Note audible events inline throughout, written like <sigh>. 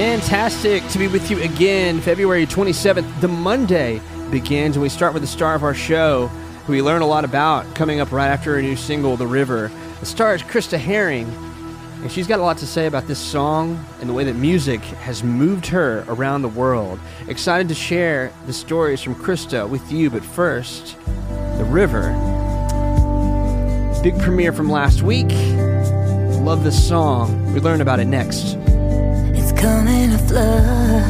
Fantastic to be with you again. February 27th, the Monday begins, and we start with the star of our show, who we learn a lot about coming up right after her new single, The River. The star is Krista Herring, and she's got a lot to say about this song and the way that music has moved her around the world. Excited to share the stories from Krista with you, but first, The River. Big premiere from last week. Love this song. We learn about it next. Coming a flood.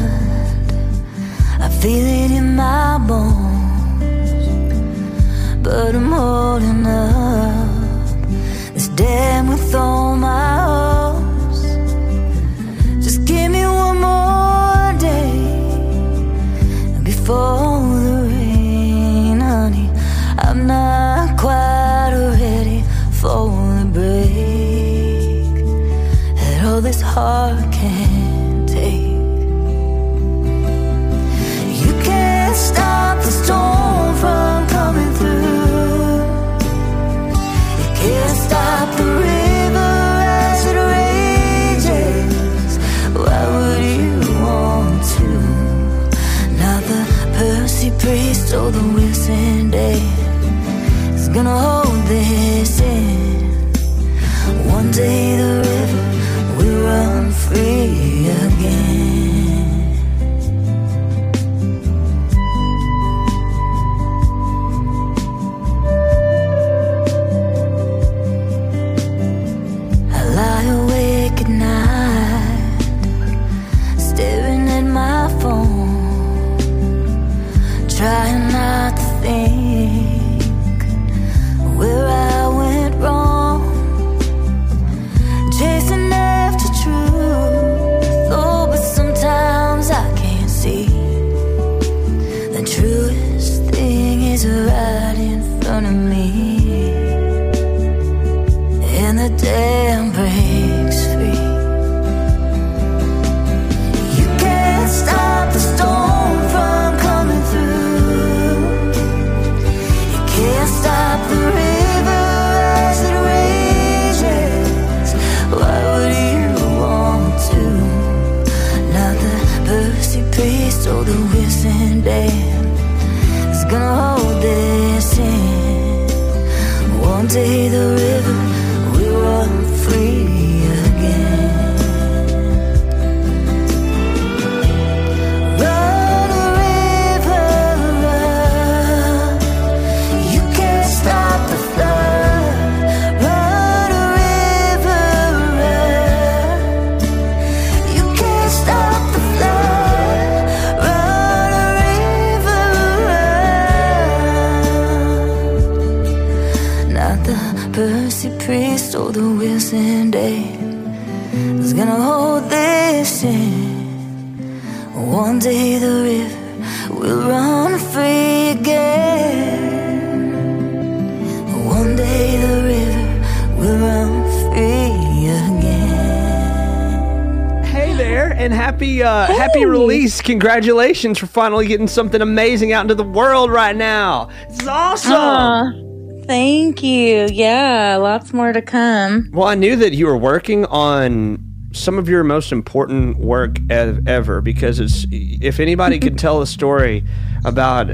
I feel it in my bones, but I'm holding up this dam with all my hopes. Just give me one more day before the rain, honey. I'm not quite ready for the break that all this heart or the Wilson Dam is gonna hold this in. One day and happy uh, happy release! Congratulations for finally getting something amazing out into the world right now. It's awesome. Aw, thank you. Yeah, lots more to come. Well, I knew that you were working on some of your most important work ev- ever because it's if anybody could tell a story about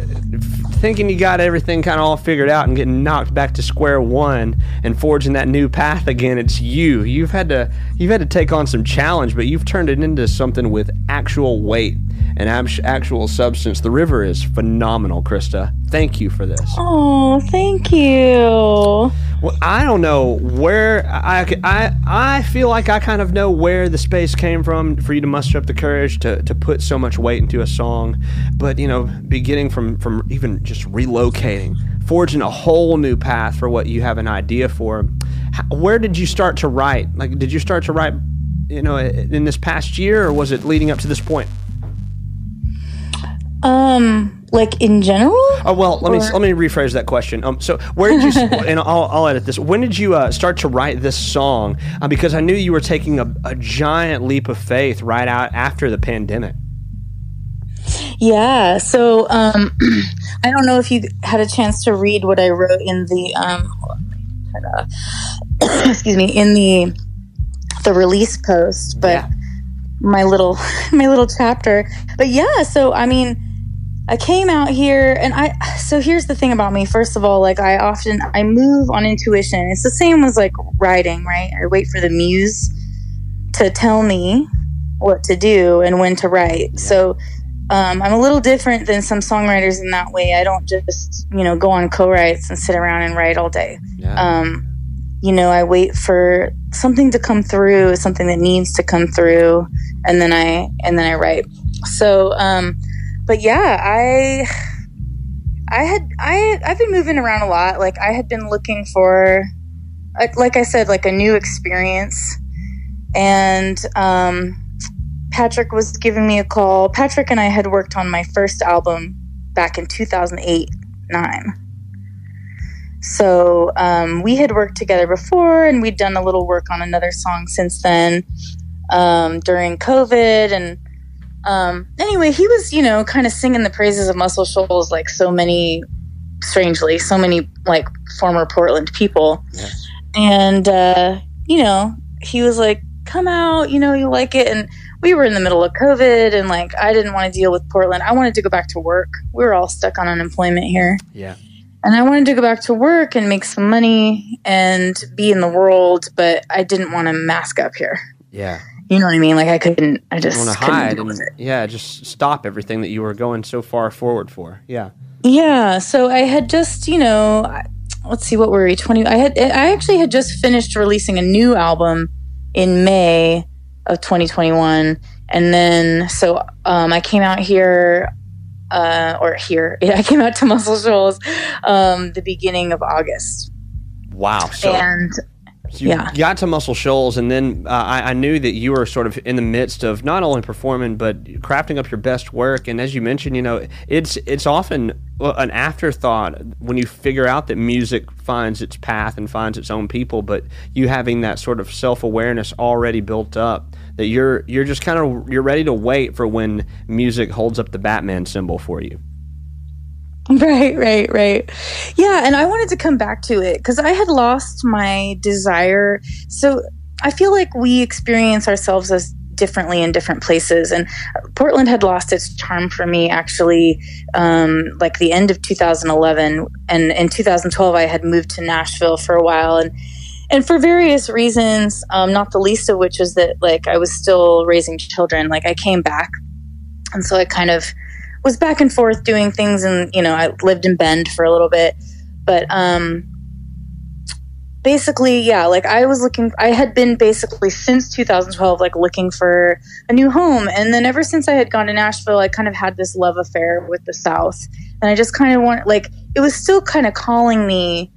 thinking you got everything kind of all figured out and getting knocked back to square one and forging that new path again it's you. You've had to you've had to take on some challenge but you've turned it into something with actual weight and abs- actual substance the river is phenomenal krista thank you for this Oh, thank you. well, I don't know where I, I I feel like I kind of know where the space came from for you to muster up the courage to, to put so much weight into a song, but you know, beginning from from even just relocating, forging a whole new path for what you have an idea for. How, where did you start to write? Like, did you start to write, you know, in this past year, or was it leading up to this point? Um, like in general? Oh well, let me let me rephrase that question. Um, so where did you? <laughs> and I'll, I'll edit this. When did you uh, start to write this song? Uh, because I knew you were taking a, a giant leap of faith right out after the pandemic. Yeah. So, um, <clears throat> I don't know if you had a chance to read what I wrote in the um, <coughs> excuse me, in the the release post, but Yeah. my little <laughs> my little chapter. But yeah, so I mean, I came out here and I so here's the thing about me. First of all, like I often I move on intuition. It's the same as like writing, right? I wait for the muse to tell me what to do and when to write. So um, I'm a little different than some songwriters in that way. I don't just, you know, go on co-writes and sit around and write all day. Yeah. Um, you know, I wait for something to come through, something that needs to come through, and then I and then I write. So, um, but yeah, I I had I I've been moving around a lot. Like I had been looking for, like, I said, like a new experience, and um, Patrick was giving me a call. Patrick and I had worked on my first album back in 2008 9. So um, we had worked together before and we'd done a little work on another song since then um, during COVID. And um, anyway, he was, you know, kind of singing the praises of Muscle Shoals like so many, strangely, so many like former Portland people. Yeah. And, uh, you know, he was like, come out, you know, you like it. And we were in the middle of COVID and like I didn't want to deal with Portland. I wanted to go back to work. We were all stuck on unemployment here. Yeah. And I wanted to go back to work and make some money and be in the world, but I didn't want to mask up here. Yeah. You know what I mean? Like I couldn't I just want to hide and yeah, just stop everything that you were going so far forward for. Yeah. Yeah, so I had just, you know, let's see what were we 20 I had I actually had just finished releasing a new album in May of 2021. And then, so um, I came out here, uh, or here, <laughs> I came out to Muscle Shoals um, the beginning of August. Wow. So, and so you yeah. got to Muscle Shoals, and then uh, I, I, knew that you were sort of in the midst of not only performing but crafting up your best work. And as you mentioned, you know, it's it's often an afterthought when you figure out that music finds its path and finds its own people. But you having that sort of self awareness already built up, that you're you're just kind of you're ready to wait for when music holds up the Batman symbol for you. <laughs> Right, right, right. Yeah, and I wanted to come back to it because I had lost my desire. So I feel like we experience ourselves as differently in different places. And Portland had lost its charm for me actually, um, like the end of 2011. And in 2012, I had moved to Nashville for a while. And and for various reasons, um, not the least of which is that like I was still raising children. Like I came back, and so I kind of was back and forth doing things, and you know I lived in Bend for a little bit, but um, basically, yeah, like I was looking, I had been basically since 2012, like looking for a new home. And then ever since I had gone to Nashville, I kind of had this love affair with the South. And I just kind of want, like, it was still kind of calling me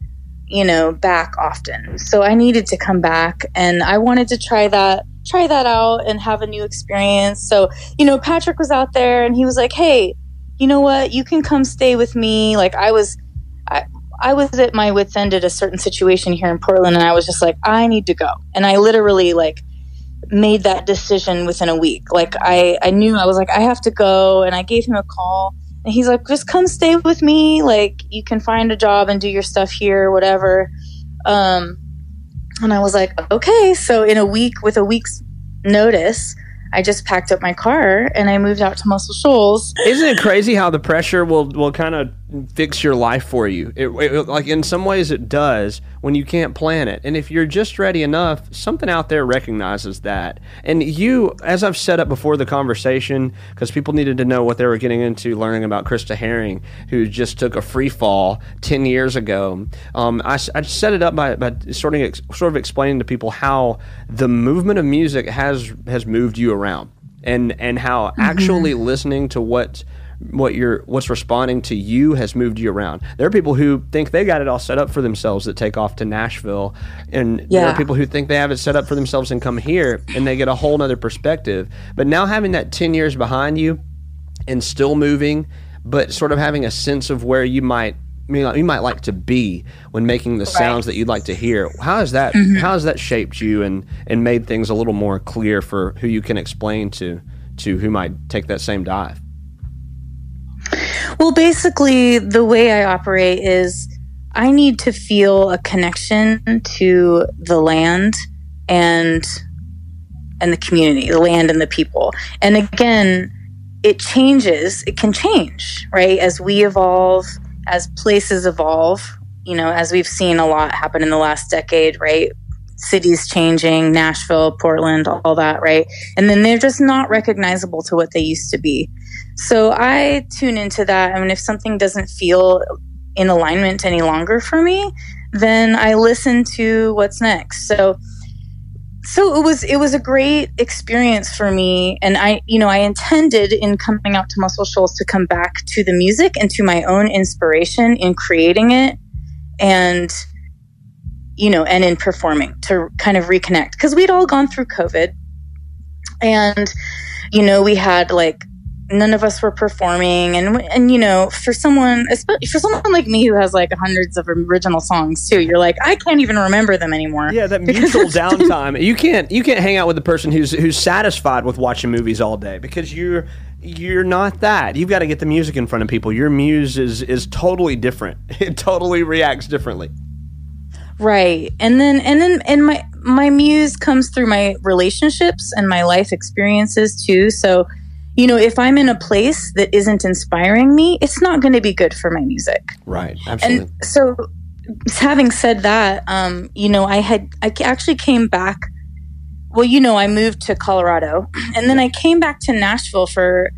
you know, back often. So I needed to come back and I wanted to try that try that out and have a new experience. So, you know, Patrick was out there and he was like, "Hey, you know what? You can come stay with me." Like I was I I was at my wits end at a certain situation here in Portland and I was just like, "I need to go." And I literally like made that decision within a week. Like I I knew I was like, "I have to go." And I gave him a call and he's like, just come stay with me. Like, you can find a job and do your stuff here, whatever. Um, and I was like, okay. So, in a week, with a week's notice, I just packed up my car and I moved out to Muscle Shoals. Isn't it crazy how the pressure will will kind of fix your life for you? It, it, like in some ways it does when you can't plan it. And if you're just ready enough, something out there recognizes that. And you, as I've set up before the conversation, because people needed to know what they were getting into learning about Krista Herring, who just took a free fall 10 years ago. Um, I, I set it up by, by sort of sort of explaining to people how the movement of music has has moved you around and and how mm-hmm. actually listening to what what you're what's responding to you has moved you around. There are people who think they got it all set up for themselves that take off to Nashville, and yeah. there are people who think they have it set up for themselves and come here and they get a whole other perspective. But now having that ten years behind you and still moving, but sort of having a sense of where you might I mean, you might like to be when making the sounds right. that you'd like to hear. How has that mm-hmm. how has that shaped you and and made things a little more clear for who you can explain to to who might take that same dive? Well, basically, the way I operate is I need to feel a connection to the land and and the community, the land and the people. And again, it changes, it can change, right? As we evolve, as places evolve, you know, as we've seen a lot happen in the last decade, right? Cities changing, Nashville, Portland, all that, right? And then they're just not recognizable to what they used to be. So I tune into that. I mean, if something doesn't feel in alignment any longer for me, then I listen to what's next. So so it was it was a great experience for me and i you know i intended in coming out to muscle shoals to come back to the music and to my own inspiration in creating it and you know and in performing to kind of reconnect. Because we'd all gone through covid and you know we had like none of us were performing and and you know for someone especially for someone like me who has like hundreds of original songs too you're like i can't even remember them anymore. Yeah that mutual downtime. You can't you can't hang out with the person who's who's satisfied with watching movies all day because you're you're not that. You've got to get the music in front of people. Your muse is is totally different. <laughs> It totally reacts differently right and then and then and my my muse comes through my relationships and my life experiences too so you know, if I'm in a place that isn't inspiring me, it's not going to be good for my music. Right. Absolutely. And so, having said that, um, you know, I had, I actually came back. Well, you know, I moved to Colorado <clears throat> and then I came back to Nashville for,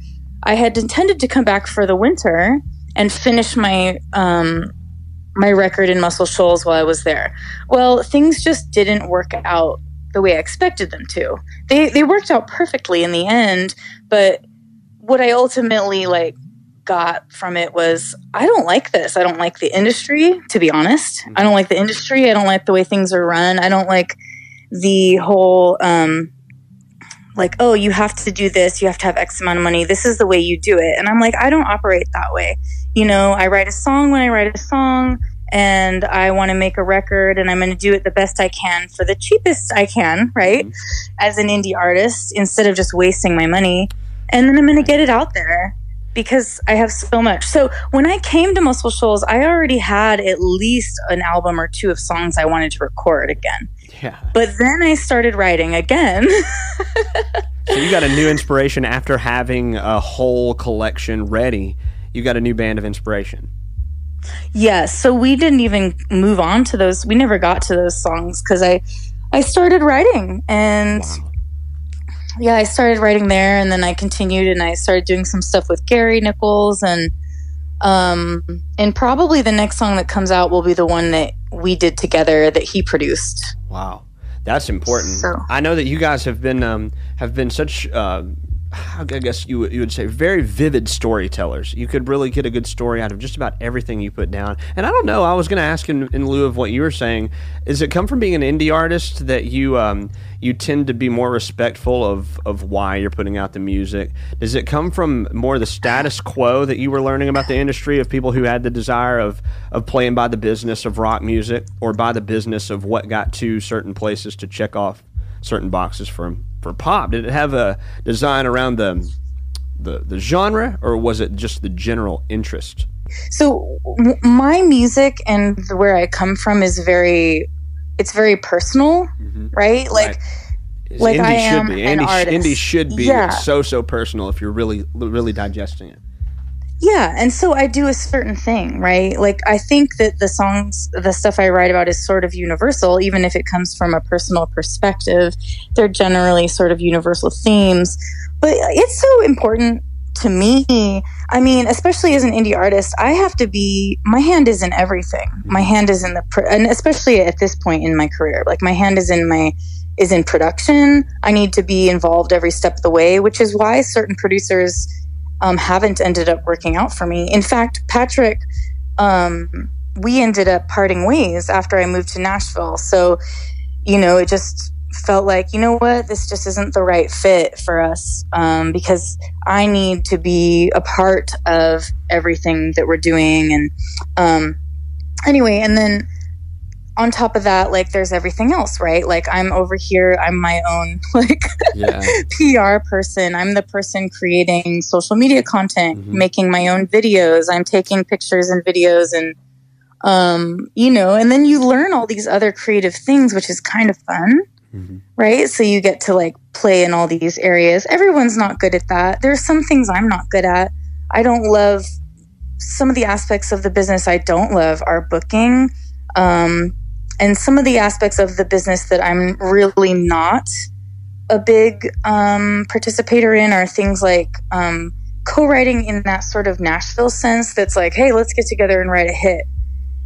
I had intended to come back for the winter and finish my, um, my record in Muscle Shoals while I was there. Well, things just didn't work out the way I expected them to. They they worked out perfectly in the end, but what I ultimately like got from it was I don't like this. I don't like the industry, to be honest. I don't like the industry. I don't like the way things are run. I don't like the whole um like, oh, you have to do this, you have to have X amount of money. This is the way you do it. And I'm like, I don't operate that way. You know, I write a song when I write a song and I want to make a record and I'm going to do it the best I can for the cheapest I can, right? Mm-hmm. As an indie artist, instead of just wasting my money. And then I'm going to get it out there because I have so much. So when I came to Muscle Shoals, I already had at least an album or two of songs I wanted to record again. Yeah. But then I started writing again. <laughs> so you got a new inspiration after having a whole collection ready. You got a new band of inspiration. Yes. So we didn't even move on to those. We never got to those songs because I, I started writing and wow. yeah, I started writing there and then I continued and I started doing some stuff with Gary Nichols and, um, and probably the next song that comes out will be the one that we did together that he produced. Wow. That's important. So. I know that you guys have been um, have been such uh, <sighs> I guess you you would say very vivid storytellers. You could really get a good story out of just about everything you put down. And I don't know. I was going to ask in, in lieu of what you were saying, is it come from being an indie artist that you um, you tend to be more respectful of of why you're putting out the music? Does it come from more the status quo that you were learning about the industry of people who had the desire of of playing by the business of rock music or by the business of what got to certain places to check off certain boxes for for pop? Did it have a design around the the, the genre, or was it just the general interest? So my music and where I come from is very it's very personal, mm-hmm. right? Like. Right. Like indie I am should be. Indie, an artist. indie should be yeah. so so personal if you're really really digesting it. Yeah, and so I do a certain thing, right? Like I think that the songs, the stuff I write about is sort of universal, even if it comes from a personal perspective. They're generally sort of universal themes, but it's so important to me. I mean, especially as an indie artist, I have to be. My hand is in everything. My mm-hmm. hand is in the, and especially at this point in my career, like my hand is in my is in production. I need to be involved every step of the way, which is why certain producers um, haven't ended up working out for me. In fact, Patrick, um, we ended up parting ways after I moved to Nashville. So, you know, it just felt like, you know what, this just isn't the right fit for us um, because I need to be a part of everything that we're doing. And um, anyway, and then on top of that, like there's everything else, right? Like I'm over here, I'm my own <laughs> like yeah. PR person. I'm the person creating social media content, mm-hmm. making my own videos. I'm taking pictures and videos and um, you know, and then you learn all these other creative things, which is kind of fun. Mm-hmm. Right? So you get to like play in all these areas. Everyone's not good at that. There's some things I'm not good at. I don't love some of the aspects of the business I don't love are booking. Um, and some of the aspects of the business that I'm really not a big um, participator in are things like um, co-writing in that sort of Nashville sense. That's like, hey, let's get together and write a hit.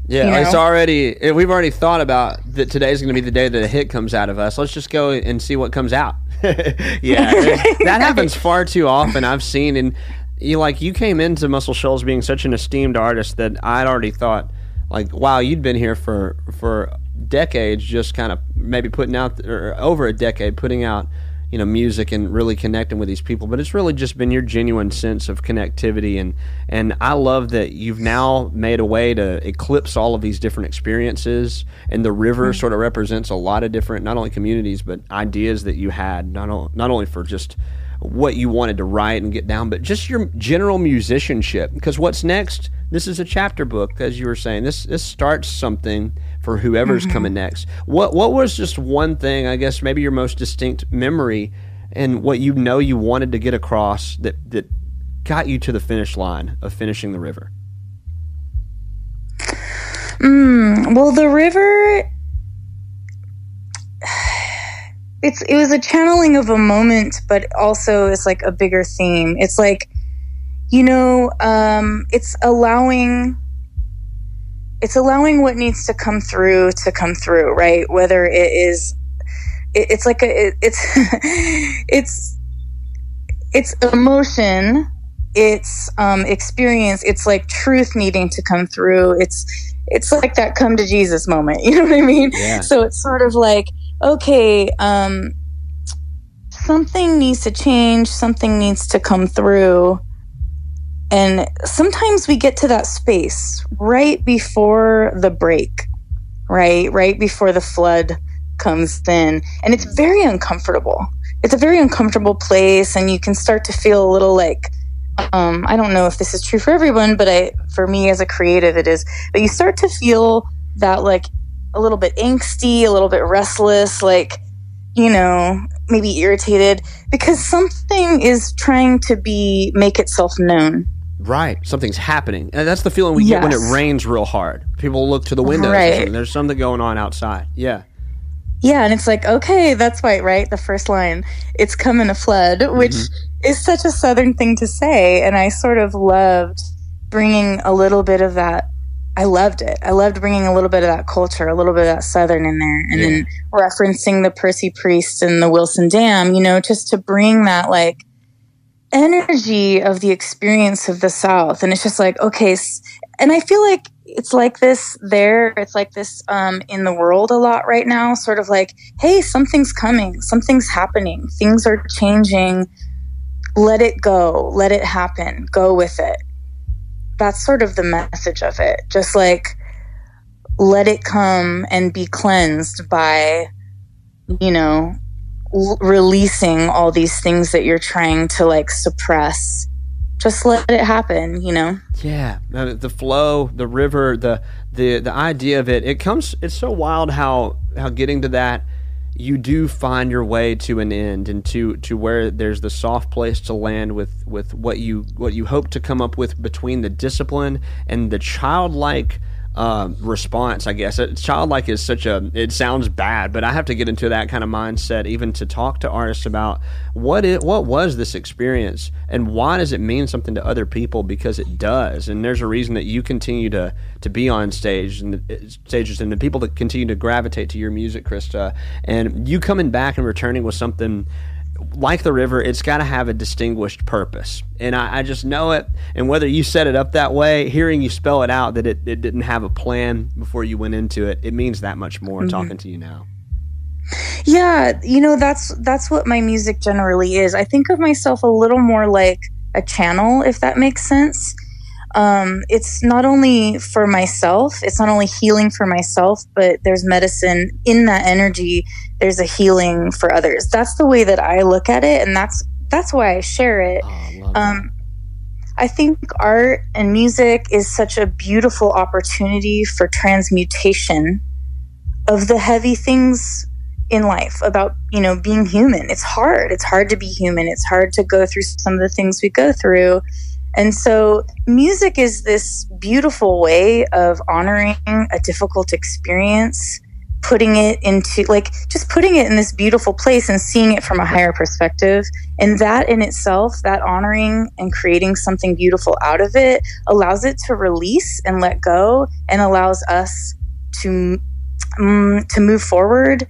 Yeah, you know? it's already we've already thought about that. Today's going to be the day that a hit comes out of us. Let's just go and see what comes out. <laughs> yeah, <laughs> that happens far too often. I've seen, and you like you came into Muscle Shoals being such an esteemed artist that I'd already thought, like, wow, you'd been here for for decades, just kind of maybe putting out or over a decade, putting out you know music and really connecting with these people. But it's really just been your genuine sense of connectivity. And and I love that you've now made a way to eclipse all of these different experiences. And the river mm-hmm. sort of represents a lot of different not only communities but ideas that you had not o- not only for just what you wanted to write and get down but just your general musicianship because what's next this is a chapter book as you were saying this this starts something for whoever's mm-hmm. coming next. What what was just one thing, I guess maybe your most distinct memory and what you know you wanted to get across that that got you to the finish line of finishing the river? Mm, well, the river it's it was a channeling of a moment, but also it's like a bigger theme. It's like you know, um, it's allowing it's allowing what needs to come through to come through, right? Whether it is, it, it's like a, it, it's, <laughs> it's, it's emotion, it's um, experience, it's like truth needing to come through. It's, it's like that come to Jesus moment. <laughs> You know what I mean? Yeah. So it's sort of like, okay, um, something needs to change, something needs to come through and sometimes we get to that space right before the break, right? Right before the flood comes in. And it's very uncomfortable. It's a very uncomfortable place, and you can start to feel a little like, um, I don't know if this is true for everyone, but I, for me as a creative, it is. But you start to feel that like a little bit angsty, a little bit restless, like, you know, maybe irritated because something is trying to be make itself known Right. Something's happening. And that's the feeling we yes. get when it rains real hard. People look to the windows right. and there's something going on outside. Yeah. Yeah, and it's like, okay, that's white, right? The first line, it's coming a flood, which mm-hmm. is such a southern thing to say. And I sort of loved bringing a little bit of that. I loved it. I loved bringing a little bit of that culture, a little bit of that southern in there, and yeah. then referencing the Percy Priest and the Wilson Dam, you know, just to bring that like energy of the experience of the South. And it's just like, okay. And I feel like it's like this there. It's like this um, in the world a lot right now. Sort of like, hey, something's coming, something's happening, things are changing. Let it go, let it happen, go with it. That's sort of the message of it. Just like, let it come and be cleansed by, you know, l- releasing all these things that you're trying to like suppress. Just let it happen you know? Yeah. The flow the river the the the idea of it it comes it's so wild how how getting to that you do find your way to an end and to to where there's the soft place to land with with what you what you hope to come up with between the discipline and the childlike uh, response, I guess. Childlike is such a, it sounds bad, but I have to get into that kind of mindset even to talk to artists about what it, what was this experience and why does it mean something to other people because it does. And there's a reason that you continue to, to be on stage and the, stages and the people that continue to gravitate to your music, Krista, and you coming back and returning with something like the river, it's got to have a distinguished purpose. And I, I, just know it. And whether you set it up that way, hearing you spell it out that it, it didn't have a plan before you went into it, it means that much more mm-hmm. talking to you now. Yeah, you know, that's that's what my music generally is. I think of myself a little more like a channel, if that makes sense um, it's not only for myself, it's not only healing for myself, but there's medicine in that energy. There's a healing for others. That's the way that I look at it, and that's that's why I share it. Oh, um, I think art and music is such a beautiful opportunity for transmutation of the heavy things in life about you know being human. It's hard. It's hard to be human. It's hard to go through some of the things we go through. And so music is this beautiful way of honoring a difficult experience putting it into like just putting it in this beautiful place and seeing it from a higher perspective. And that in itself that honoring and creating something beautiful out of it allows it to release and let go and allows us to um, to move forward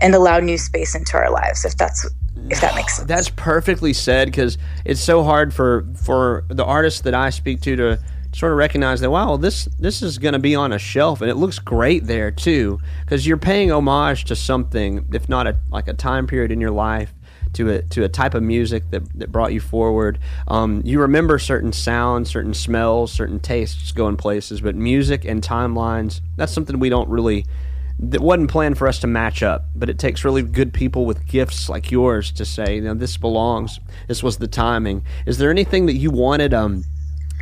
and allow new space into our lives if that's if that makes sense. That's perfectly said because it's so hard for for the artists that i speak to to sort of recognize that wow this this is going to be on a shelf and it looks great there too because you're paying homage to something if not a like a time period in your life to a to a type of music that, that brought you forward um, you remember certain sounds certain smells certain tastes going places but music and timelines that's something we don't really that wasn't planned for us to match up, but it takes really good people with gifts like yours to say, you know, this belongs. This was the timing. Is there anything that you wanted um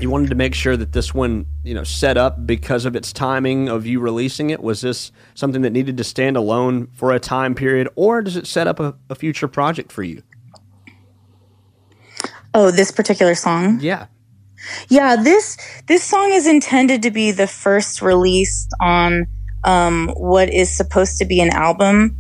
you wanted to make sure that this one, you know, set up because of its timing of you releasing it? Was this something that needed to stand alone for a time period, or does it set up a, a future project for you? Oh, this particular song? Yeah. Yeah, this this song is intended to be the first released on um, what is supposed to be an album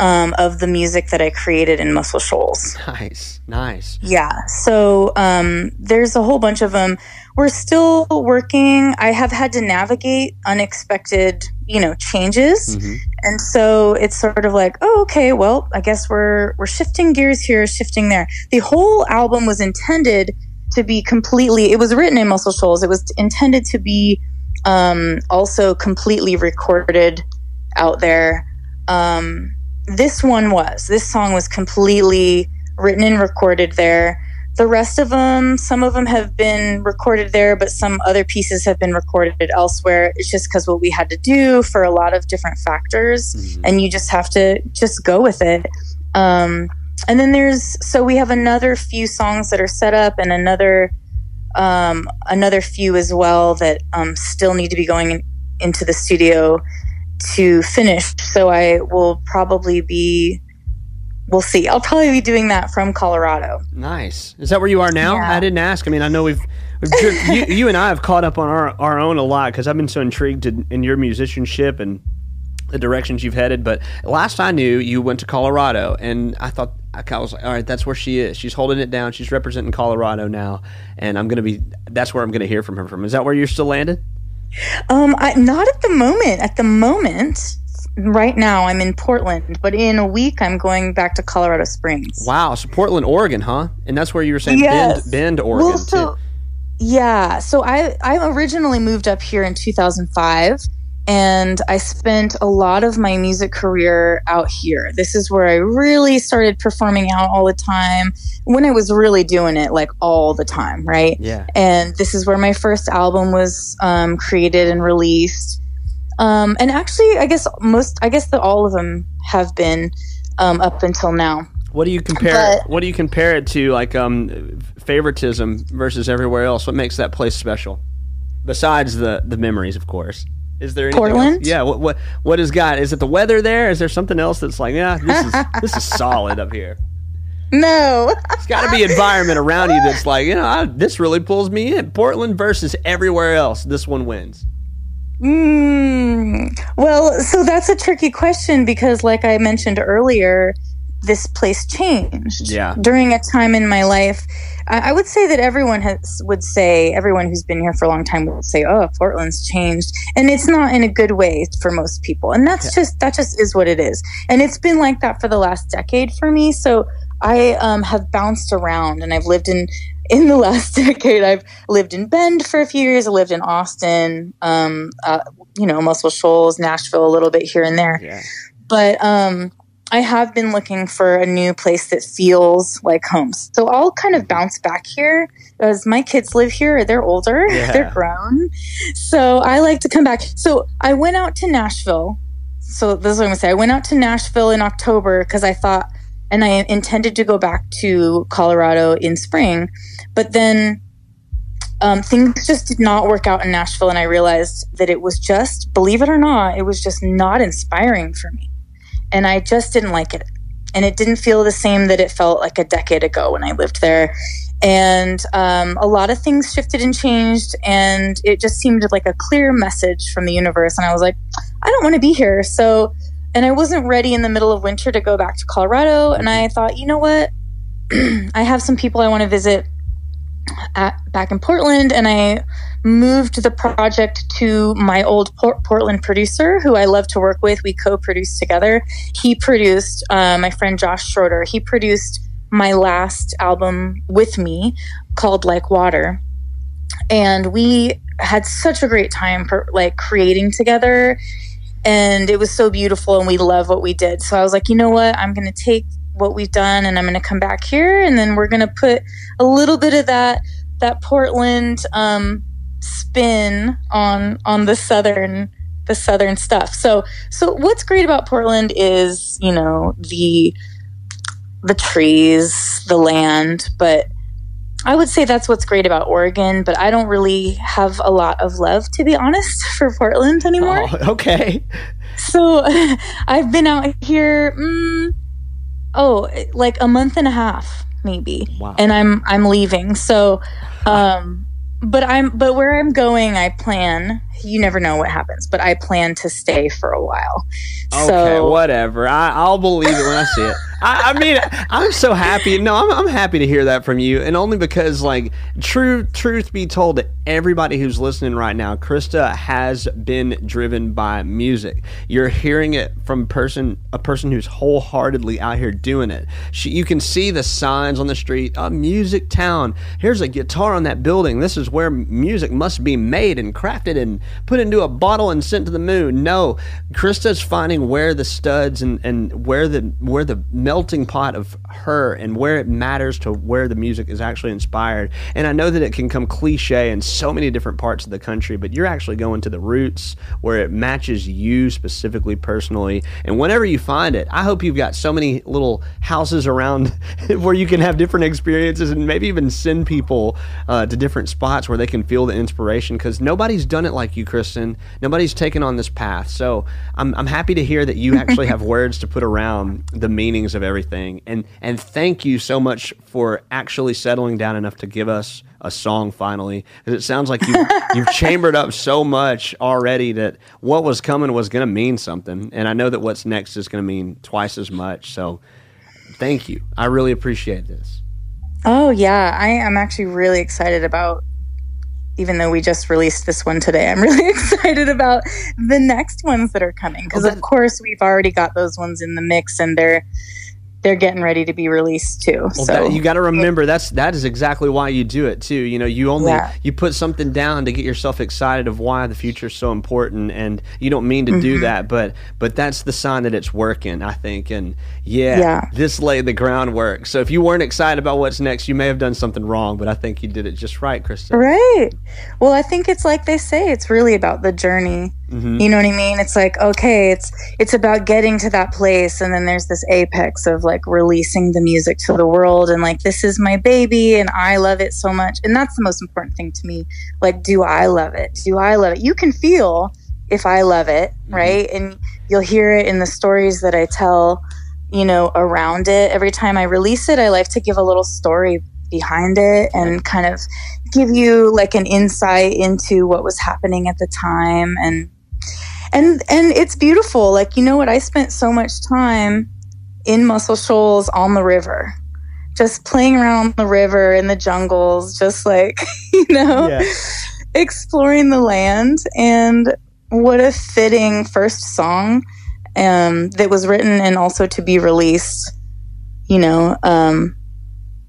um, of the music that I created in Muscle Shoals. Nice, nice. Yeah. So um, there's a whole bunch of them. We're still working. I have had to navigate unexpected, you know, changes, mm-hmm. and so it's sort of like, oh, okay, well, I guess we're we're shifting gears here, shifting there. The whole album was intended to be completely. It was written in Muscle Shoals. It was intended to be um, also completely recorded out there. Um, this one was. This song was completely written and recorded there. The rest of them, some of them have been recorded there, but some other pieces have been recorded elsewhere. It's just because what we had to do for a lot of different factors, mm-hmm. and you just have to just go with it. Um, and then there's so we have another few songs that are set up, and another um, another few as well that um, still need to be going in, into the studio to finish. So I will probably be. We'll see. I'll probably be doing that from Colorado. Nice. Is that where you are now? Yeah. I didn't ask. I mean, I know we've, we've <laughs> you, you and I have caught up on our, our own a lot because I've been so intrigued in, in your musicianship and the directions you've headed. But last I knew, you went to Colorado, and I thought I was like, all right, that's where she is. She's holding it down. She's representing Colorado now, and I'm gonna be. That's where I'm gonna hear from her from. Is that where you're still landed? Um, I, not at the moment. At the moment, right now, I'm in Portland, but in a week, I'm going back to Colorado Springs. Wow, so Portland, Oregon, huh? And that's where you were saying yes. Bend, Bend, Oregon, well, so, too. Yeah, so I I originally moved up here in 2005 and I spent a lot of my music career out here. This is where I really started performing out all the time when I was really doing it like all the time, right? Yeah. And this is where my first album was um, created and released. Um, and actually, I guess most, I guess that all of them have been um, up until now. What do you compare? But, what do you compare it to? Like um, favoritism versus everywhere else. What makes that place special? Besides the the memories, of course. Is there Portland? Else? Yeah. What what what has got? Is it the weather there? Is there something else that's like, yeah, this is <laughs> this is solid up here? No. it's got to be environment around you that's like, you know, I, this really pulls me in. Portland versus everywhere else. This one wins. Mm, well, so that's a tricky question because, like I mentioned earlier, this place changed. Yeah. During a time in my life, I, I, would say that everyone has would say everyone who's been here for a long time would say, "Oh, Portland's changed," and it's not in a good way for most people. And that's yeah. just that just is what it is. And it's been like that for the last decade for me. So I um, have bounced around, and I've lived in in the <laughs> last decade. I've lived in Bend for a few years. I lived in Austin, um, uh, you know, Muscle Shoals, Nashville, a little bit here and there. Yeah. But um, I have been looking for a new place that feels like home. So I'll kind of bounce back here as my kids live here. They're older, <laughs> yeah. they're grown. So I like to come back. So I went out to Nashville. So this is what I'm going to say. I went out to Nashville in October because I thought, and I intended to go back to Colorado in spring. But then um, things just did not work out in Nashville. And I realized that it was just, believe it or not, it was just not inspiring for me and I just didn't like it. And it didn't feel the same that it felt like a decade ago when I lived there. And um, a lot of things shifted and changed, and it just seemed like a clear message from the universe. And I was like, I don't want to be here. So, and I wasn't ready in the middle of winter to go back to Colorado. And I thought, you know what? <clears throat> I have some people I want to visit at, back in Portland, and I moved the project to my old Port- Portland producer, who I love to work with. We co-produced together. He produced uh, my friend Josh Schroeder. He produced my last album with me, called Like Water, and we had such a great time, for, like creating together. And it was so beautiful, and we love what we did. So I was like, you know what? I'm going to take what we've done and I'm going to come back here and then we're going to put a little bit of that that Portland um, spin on on the southern the southern stuff. So so what's great about Portland is, you know, the the trees, the land, but I would say that's what's great about Oregon, but I don't really have a lot of love to be honest <laughs> for Portland anymore. Oh, okay. So <laughs> I've been out here mm, oh like a month and a half maybe Wow. and i'm i'm leaving so um but i'm but where i'm going i plan you never know what happens but i plan to stay for a while Okay, so whatever. I, I'll believe it when I see it. <laughs> I, I mean, I'm so happy. No, I'm, I'm happy to hear that from you, and only because, like, true truth be told, to everybody who's listening right now, Krista has been driven by music. You're hearing it from person a person who's wholeheartedly out here doing it. She, you can see the signs on the street. A music town. Here's a guitar on that building. This is where music must be made and crafted and put into a bottle and sent to the moon. No, Krista's finding where the studs and, and where the where the melting pot of her and where it matters to where the music is actually inspired. And I know that it can come cliche in so many different parts of the country, but you're actually going to the roots where it matches you specifically personally. And whenever you find it, I hope you've got so many little houses around <laughs> where you can have different experiences and maybe even send people uh, to different spots where they can feel the inspiration because nobody's done it like you, Kristen. Nobody's taken on this path. So I'm, I'm happy to hear that you actually have <laughs> words to put around the meanings of everything. And, and thank you so much for actually settling down enough to give us a song finally. 'Cause it sounds like you, <laughs> you've chambered up so much already that what was coming was going to mean something. And I know that what's next is going to mean twice as much. So thank you. I really appreciate this. oh yeah i am actually really excited about even though we just released this one today i'm really <laughs> excited about the next ones that are coming. Because of course we've already got those ones in the mix and they're they're getting ready to be released too Well, so that, you got to remember that's that is exactly why you do it too. You know, you only Yeah. you put something down to get yourself excited of why the future is so important, and you don't mean to do mm-hmm. that, but but that's the sign that it's working. I think, and yeah, Yeah. this laid the groundwork. So if you weren't excited about what's next, you may have done something wrong, but I think you did it just right, Krista. Right. Well, I think it's like they say, it's really about the journey. Mhm. You know what I mean? It's like, okay, it's it's about getting to that place and then there's this apex of like releasing the music to the world and like this is my baby and I love it so much. And that's the most important thing to me. Like do I love it? Do I love it? You can feel if I love it, right? And you'll hear it in the stories that I tell, you know, around it. Every time I release it, I like to give a little story behind it and kind of give you like an insight into what was happening at the time and and and it's beautiful. Like you know what? I spent so much time in muscle shoals on the river just playing around on the river in the jungles just like <laughs> you know Yeah. exploring the land. And what a fitting first song um, that was written and also to be released you know um,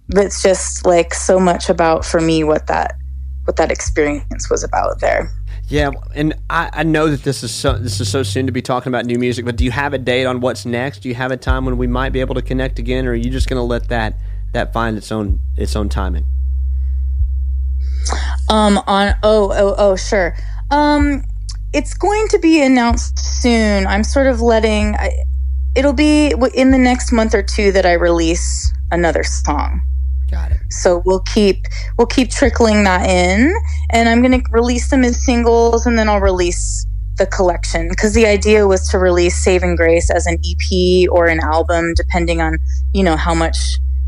that's just like so much about for me what that what that experience was about there Yeah, and I, I know that this is so this is so soon to be talking about new music, but do you have a date on what's next? Do you have a time when we might be able to connect again, or are you just going to let that that find its own its own timing? Um, on oh oh oh sure. Um, it's going to be announced soon. I'm sort of letting. I, it'll be in the next month or two that I release another song. Got it. So we'll keep we'll keep trickling that in, and I'm going to release them as singles, and then I'll release the collection because the idea was to release Saving Grace as an EP or an album, depending on you know how much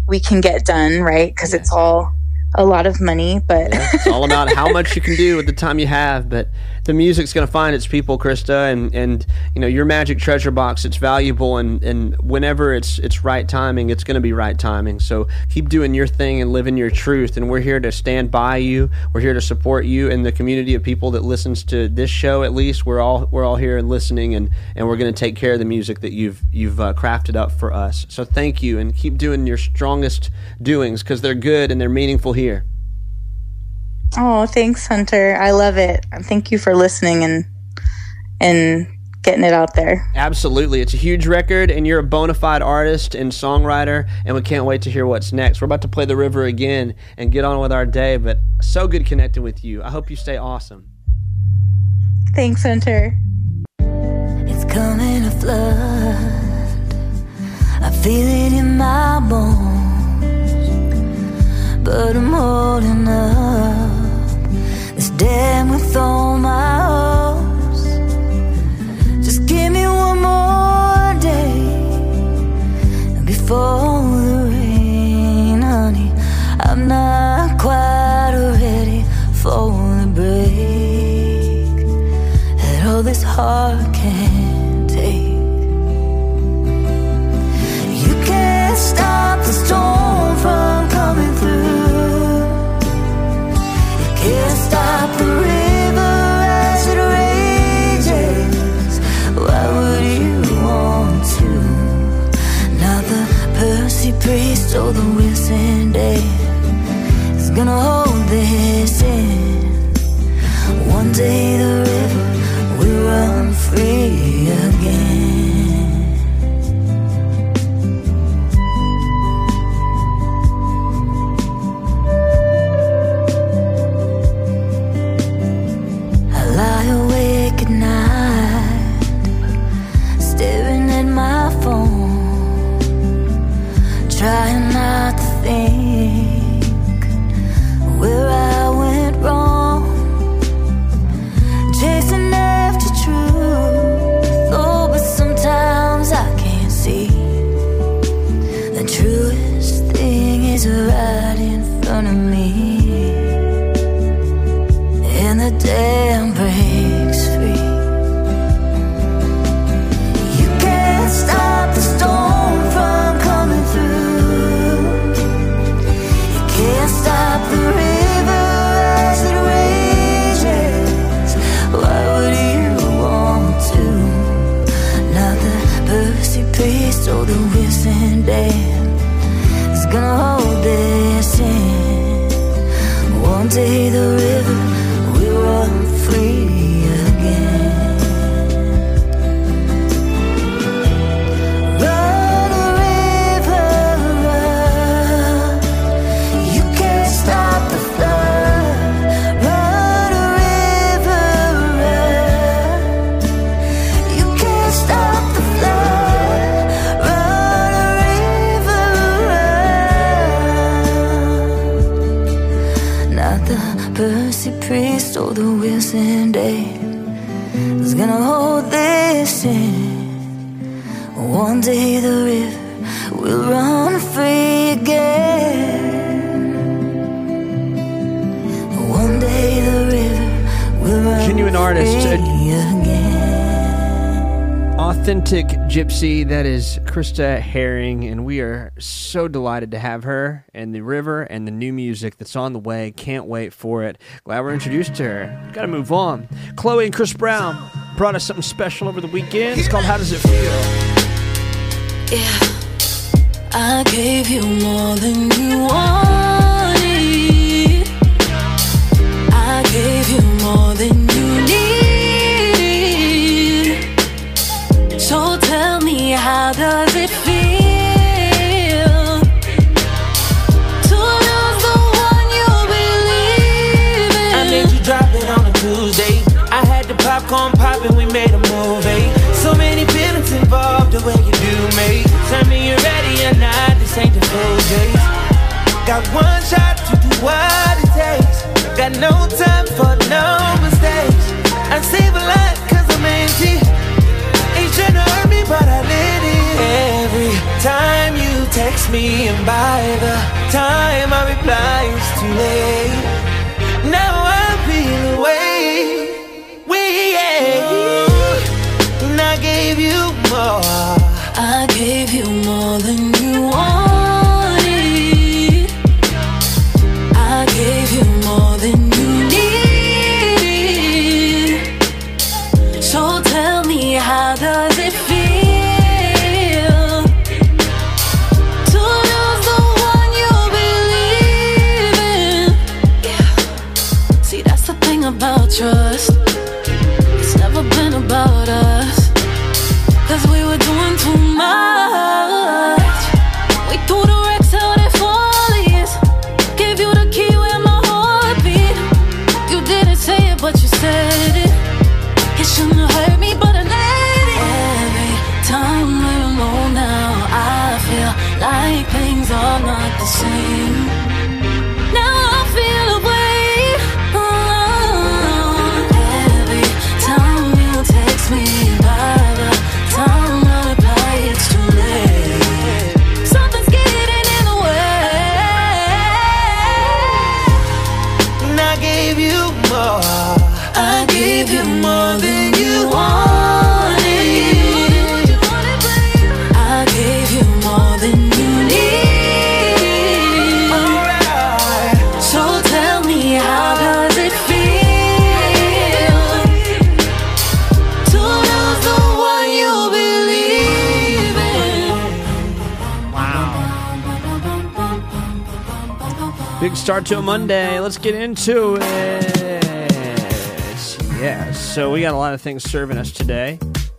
we can get done, right? Because yeah. it's all a lot of money, but yeah, it's all about how much you can do with the time you have. But the music's going to find its people, Krista, and and you know your magic treasure box. It's valuable, and and whenever it's it's right timing, it's going to be right timing. So keep doing your thing and living your truth. And we're here to stand by you. We're here to support you and the community of people that listens to this show. At least we're all we're all here and listening, and and we're going to take care of the music that you've you've uh, crafted up for us. So thank you, and keep doing your strongest doings because they're good and they're meaningful here. Oh, thanks, Hunter. I love it. Thank you for listening and and getting it out there. Absolutely. It's a huge record, and you're a bona fide artist and songwriter, and we can't wait to hear what's next. We're about to play the river again and get on with our day, but so good connecting with you. I hope you stay awesome. Thanks, Hunter. It's coming a flood. I feel it in my bones, but I'm holding up dam with all my hopes. Just give me one more day before the rain, honey. I'm not quite ready for the break that all this heart or the Day gypsy, that is Krista Herring, and we are so delighted to have her and the river and the new music that's on the way. Can't wait for it. Glad we're introduced to her. Gotta move on. Chloe and Chris Brown brought us something special over the weekend. It's called How Does It Feel? Yeah, I gave you more than you wanted. I gave you more than how does it feel to lose the one you believe in? I you drop it on a Tuesday. I had the popcorn popping, we made a movie. So many feelings involved, the way you do me. Tell me you're ready or not, this ain't. Got one shot to do what it takes. Got no time for no mistakes. I save a lot cause I'm text me, and by the time I reply, it's too late. Start to a Monday. Let's get into it. Yeah, so we got a lot of things serving us today.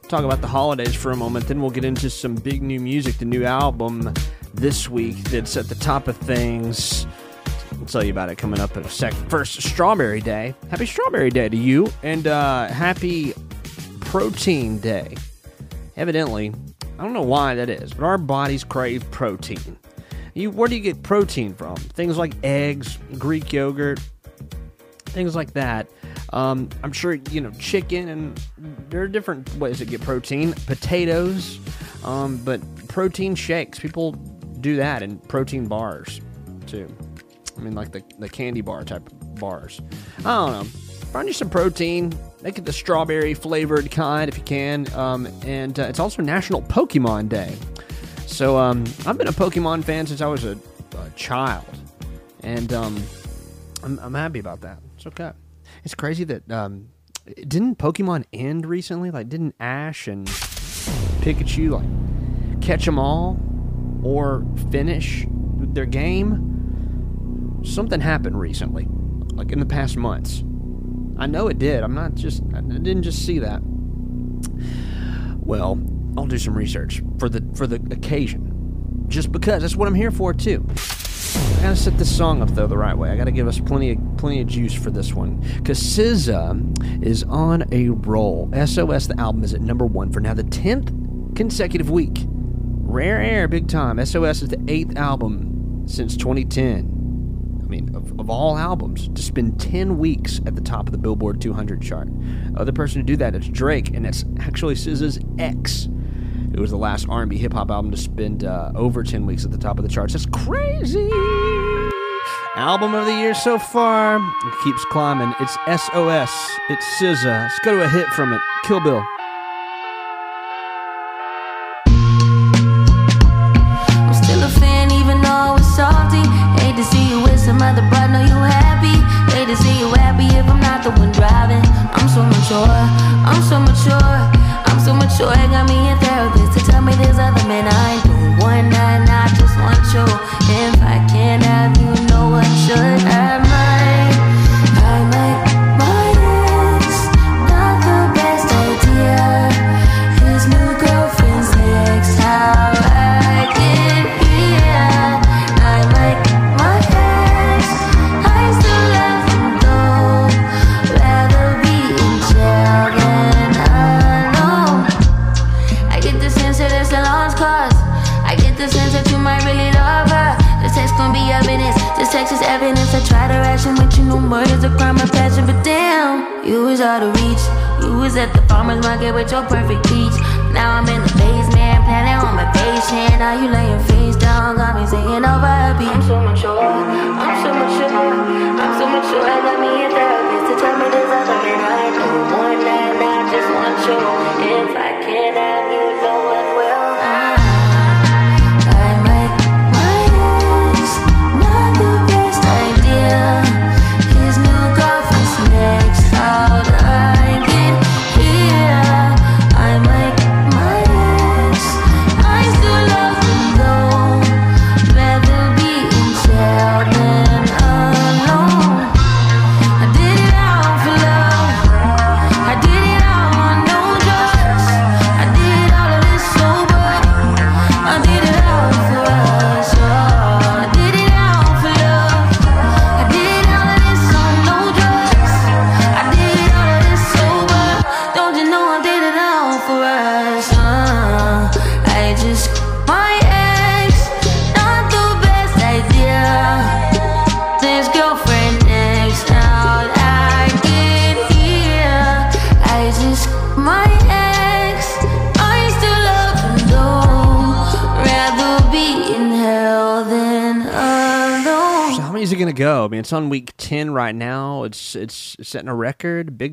Talk about the holidays for a moment, then we'll get into some big new music, the new album this week that's at the top of things. I'll tell you about it coming up in a sec. First, Strawberry Day. Happy Strawberry Day to you, and uh, happy Protein Day. Evidently, I don't know why that is, but our bodies crave protein. You, where do you get protein from? Things like eggs, Greek yogurt, things like that. Um, I'm sure you know chicken, and there are different ways to get protein. Potatoes, um, but protein shakes. People do that and protein bars too. I mean, like the the candy bar type bars. I don't know. Find you some protein. Make it the strawberry flavored kind if you can. Um, and uh, it's also National Pokemon Day. So um, I've been a Pokemon fan since I was a, a child, and um, I'm, I'm happy about that. It's okay. It's crazy that um, didn't Pokemon end recently? Like, didn't Ash and Pikachu like catch them all or finish their game? Something happened recently, like in the past months. I know it did. I'm not just. I didn't just see that. Well, I'll do some research for the for the occasion, just because that's what I'm here for too. I gotta set this song up though the right way. I gotta give us plenty of plenty of juice for this one because SZA is on a roll. SOS the album is at number one for now the tenth consecutive week. Rare air, big time. SOS is the eighth album since 2010. I mean, of, of all albums, to spend 10 weeks at the top of the Billboard 200 chart. Other person to do that is Drake, and that's actually SZA's X. It was the last R&B hip hop album to spend uh, over 10 weeks at the top of the charts. That's crazy. Album of the year so far. It keeps climbing. It's SOS. It's SZA. Let's go to a hit from it. Kill Bill.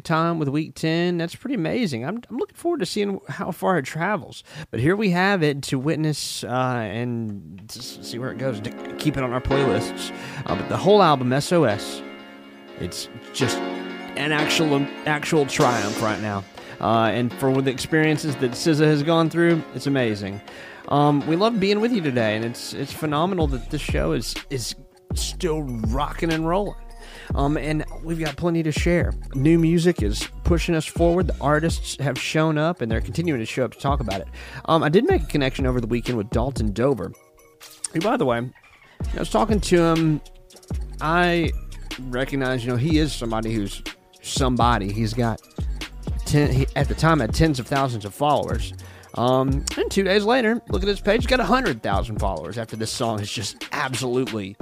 Time with week ten. That's pretty amazing. I'm I'm looking forward to seeing how far it travels. But here we have it to witness uh, and see where it goes. To keep it on our playlists. Uh, but the whole album, SOS, it's just an actual actual triumph right now. Uh, and for the experiences that SZA has gone through, it's amazing. Um, we love being with you today, and it's it's phenomenal that this show is is still rocking and rolling. Um, and we've got plenty to share. New music is pushing us forward. The artists have shown up, and they're continuing to show up to talk about it. Um, I did make a connection over the weekend with Dalton Dover, who, by the way, I was talking to him. I recognize, you know, he is somebody who's somebody. He's got ten, he, at the time had tens of thousands of followers. Um, and two days later, look at his page, he's got hundred thousand followers. After this song is just absolutely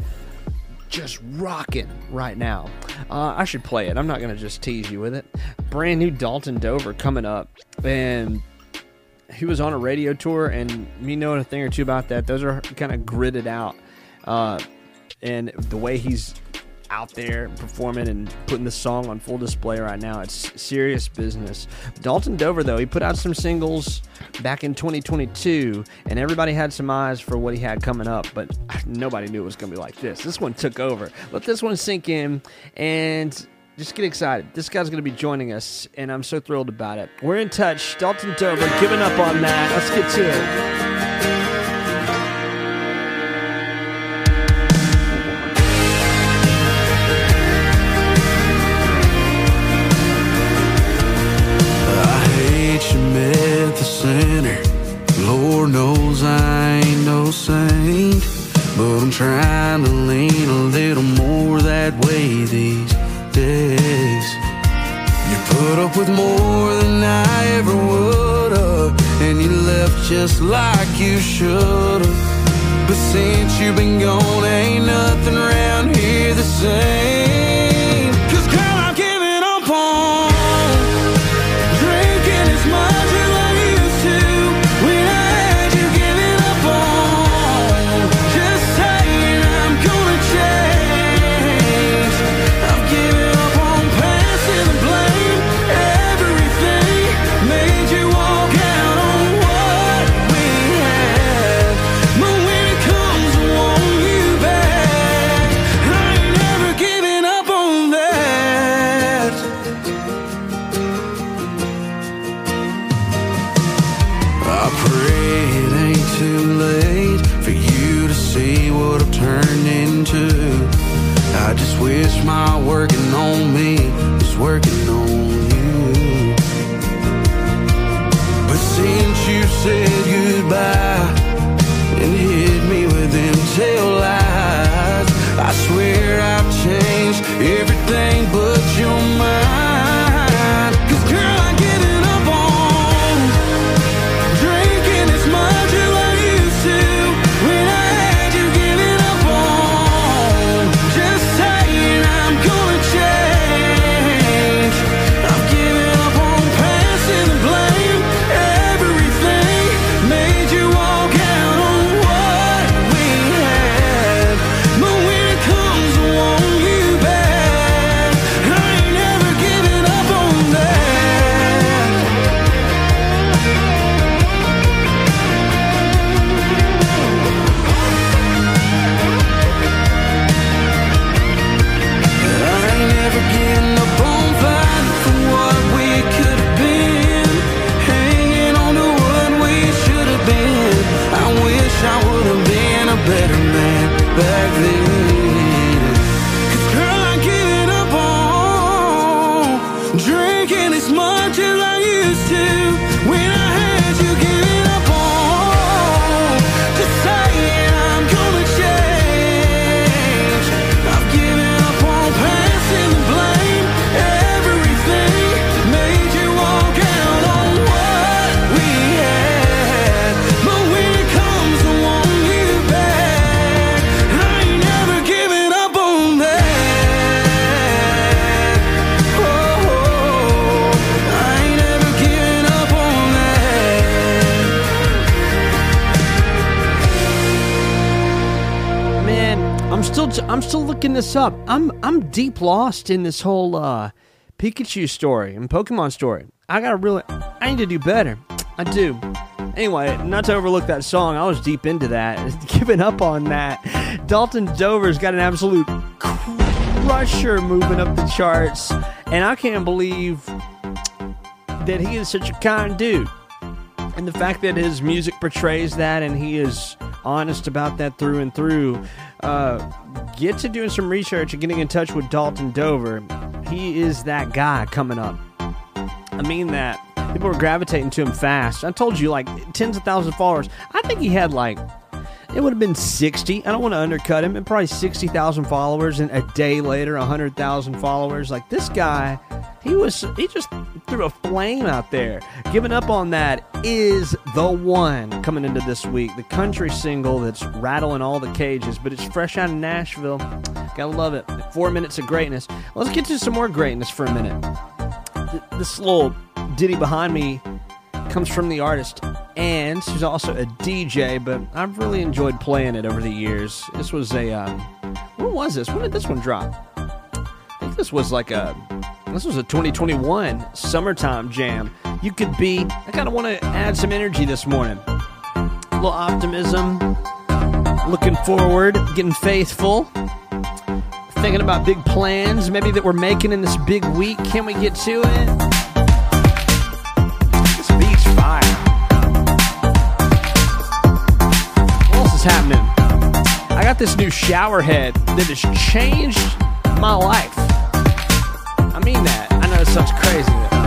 just rocking right now. Uh, I should play it. I'm not gonna just tease you with it. Brand new Dalton Dover coming up, and he was on a radio tour, and me knowing a thing or two about that, those are kind of gridded out. Uh, and the way he's out there performing and putting the song on full display right now, it's serious business. Dalton Dover, though, he put out some singles back in 2022, and everybody had some eyes for what he had coming up, but nobody knew it was going to be like this. This one took over. Let this one sink in and just get excited. This guy's going to be joining us, and I'm so thrilled about it. We're in touch. Dalton Dover, giving up on that. Let's get to it. Like you should have. But since you've been gone, looking this up. I'm I'm deep lost in this whole uh, Pikachu story and Pokemon story. I gotta really I need to do better. I do. Anyway, not to overlook that song, I was deep into that, <laughs> giving up on that. Dalton Dover's got an absolute crusher moving up the charts, and I can't believe that he is such a kind dude. And the fact that his music portrays that and he is honest about that through and through. Uh, get to doing some research and getting in touch with Dalton Dover. He is that guy coming up. I mean that. People are gravitating to him fast. I told you, like, tens of thousands of followers. I think he had, like, it would have been 60. I don't want to undercut him. And probably 60,000 followers. And a day later, 100,000 followers. Like, this guy, he was, he just threw a flame out there. Giving up on that is the one coming into this week. The country single that's rattling all the cages, but it's fresh out of Nashville. Gotta love it. Four minutes of greatness. Let's get to some more greatness for a minute. This little ditty behind me comes from the artist and she's also a DJ, but I've really enjoyed playing it over the years. This was a um, when was this? When did this one drop? I think this was like a this was a 2021 summertime jam. You could be. I kind of want to add some energy this morning. A little optimism, looking forward, getting faithful, thinking about big plans maybe that we're making in this big week. Can we get to it? Happening? I got this new shower head that has changed my life. I mean that. I know it sounds crazy. It's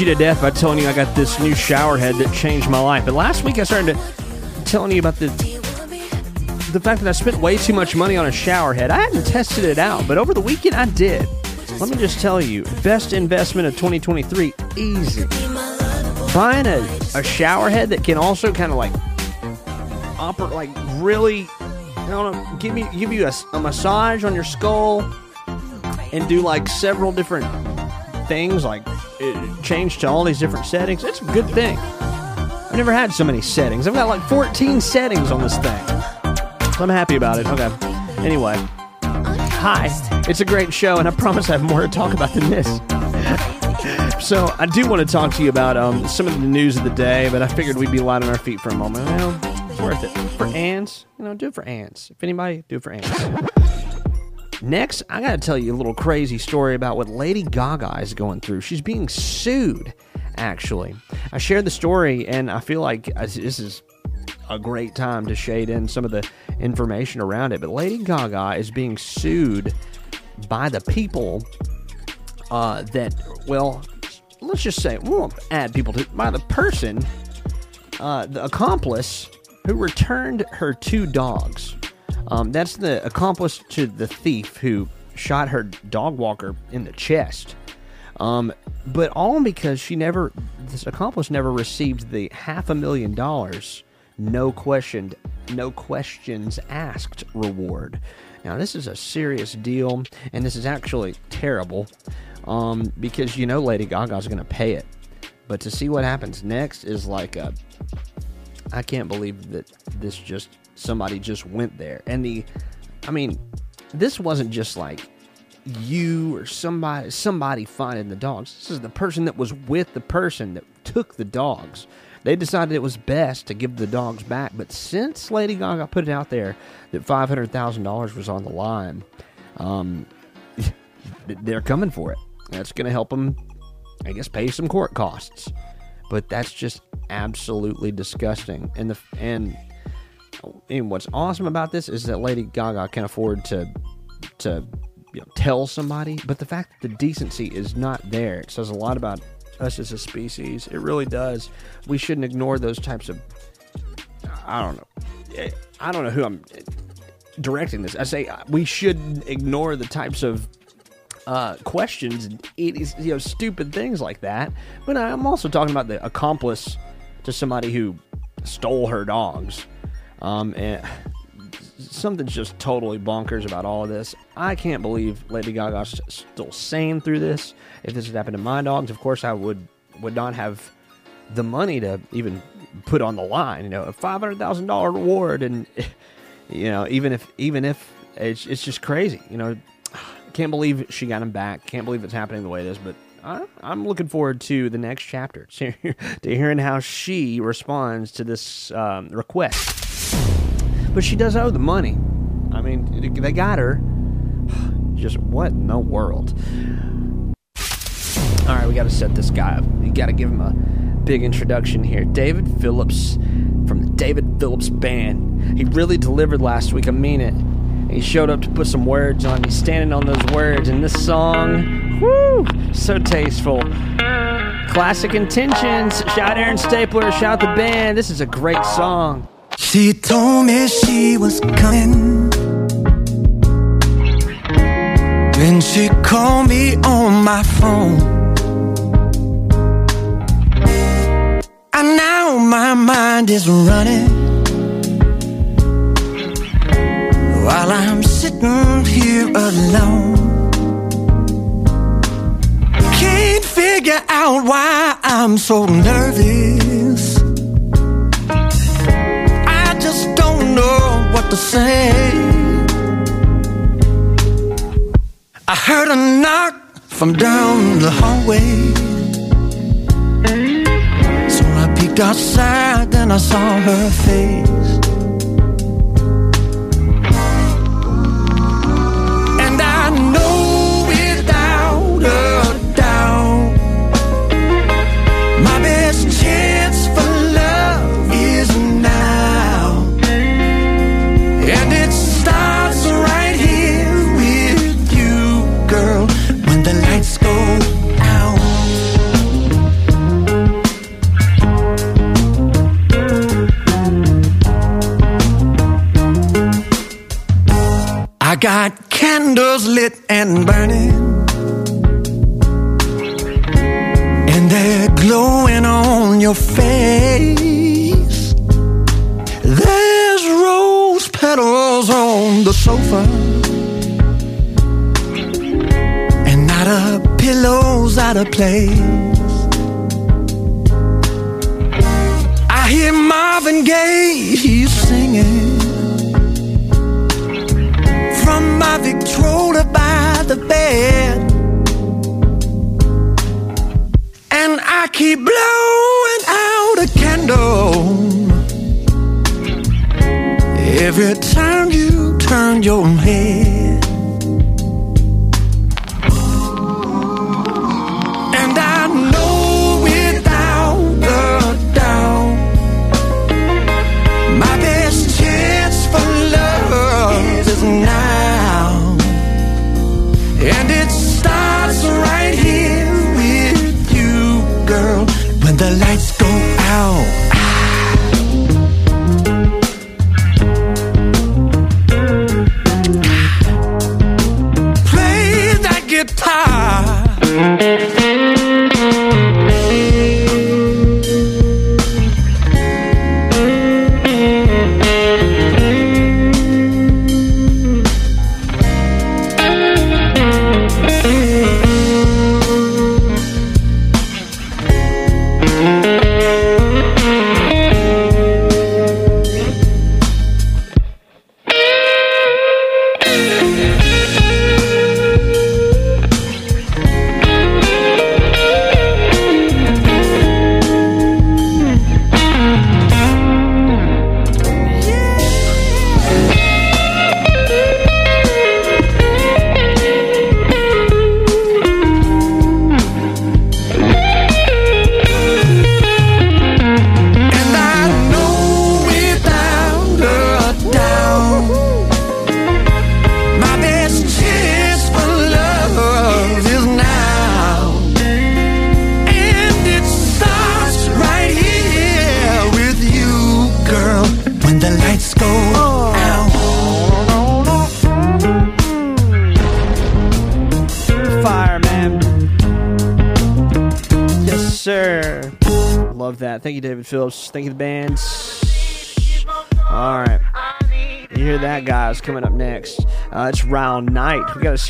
you to death by telling you I got this new shower head that changed my life. But last week I started telling you about the the fact that I spent way too much money on a shower head. I hadn't tested it out, but over the weekend I did. Let me just tell you, best investment of 2023, easy. Buying a, a shower head that can also kind of like operate, like really, I don't know, give me give you a, a massage on your skull and do like several different things, like it, change to all these different settings. It's a good thing. I've never had so many settings. I've got like 14 settings on this thing. So I'm happy about it. Okay. Anyway, hi. It's a great show, and I promise I have more to talk about than this. so I do want to talk to you about um, some of the news of the day, but I figured we'd be light on our feet for a moment. Well, worth it. For ants, you know, do it for ants. If anybody, do it for ants. Next, I got to tell you a little crazy story about what Lady Gaga is going through. She's being sued, actually. I shared the story, and I feel like this is a great time to shade in some of the information around it. But Lady Gaga is being sued by the people uh, that, well, let's just say, we won't add people to, by the person, uh, the accomplice who returned her two dogs. Um, that's the accomplice to the thief who shot her dog walker in the chest. Um, but all because she never, this accomplice never received the half a million dollars, no questioned, no questions asked reward. Now this is a serious deal, and this is actually terrible, um, because you know Lady Gaga's going to pay it. But to see what happens next is like a, I can't believe that this just somebody just went there. And the, I mean, this wasn't just like you or somebody somebody finding the dogs. This is the person that was with the person that took the dogs. They decided it was best to give the dogs back. But since Lady Gaga put it out there that five hundred thousand dollars was on the line, um, <laughs> they're coming for it. That's going to help them, I guess, pay some court costs. But that's just absolutely disgusting. And the and and what's awesome about this is that Lady Gaga can afford to to you know, tell somebody, but the fact that the decency is not there, it says a lot about us as a species. It really does. We shouldn't ignore those types of. I don't know. I don't know who I'm directing this. I say uh, we shouldn't ignore the types of uh, questions and it is you know stupid things like that. But I'm also talking about the accomplice to somebody who stole her dogs. Um, and something's just totally bonkers about all of this. I can't believe Lady Gaga's still sane through this. If this had happened to my dogs, of course I would would not have the money to even put on the line. You know, a five hundred thousand dollar reward, and you know, even if even if it's it's just crazy. You know, can't believe she got him back. Can't believe it's happening the way it is, but. I'm looking forward to the next chapter, <laughs> to hearing how she responds to this um, request. But she does owe the money. I mean, they got her. <sighs> Just what in the world? All right, we got to set this guy up. We got to give him a big introduction here. David Phillips from the David Phillips Band. He really delivered last week. I mean it. He showed up to put some words on. He's standing on those words, and this song, whoo, so tasteful. Classic intentions. Shout Aaron Stapler. Shout the band. This is a great song. She told me she was coming. Then she called me on my phone. And now my mind is running. While I'm sitting here alone. Can't figure out why I'm so nervous. To say. I heard a knock from down the hallway. So I peeked outside, then I saw her face. Got candles lit and burning, and they're glowing on your face. There's rose petals on the sofa, and not a pillow's out of place. I hear Marvin Gaye, he's singing your head.